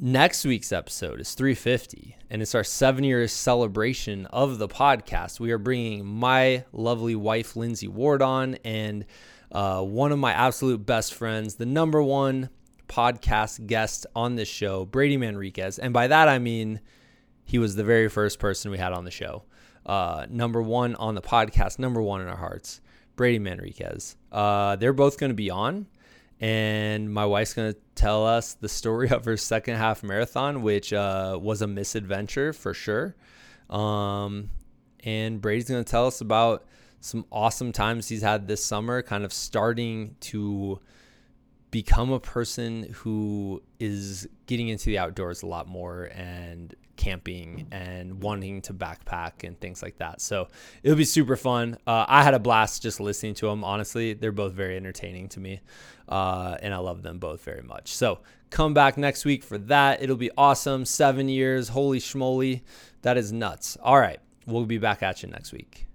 next week's episode is 350 and it's our seven year celebration of the podcast we are bringing my lovely wife lindsay ward on and uh, one of my absolute best friends the number one podcast guest on this show brady manriquez and by that i mean he was the very first person we had on the show. Uh, number one on the podcast, number one in our hearts, Brady Manriquez. Uh, they're both going to be on, and my wife's going to tell us the story of her second half marathon, which uh, was a misadventure for sure. Um, and Brady's going to tell us about some awesome times he's had this summer, kind of starting to become a person who is getting into the outdoors a lot more and camping and wanting to backpack and things like that. So it'll be super fun. Uh, I had a blast just listening to them. Honestly, they're both very entertaining to me, uh, and I love them both very much. So come back next week for that. It'll be awesome. Seven years, holy schmoly, that is nuts. All right, we'll be back at you next week.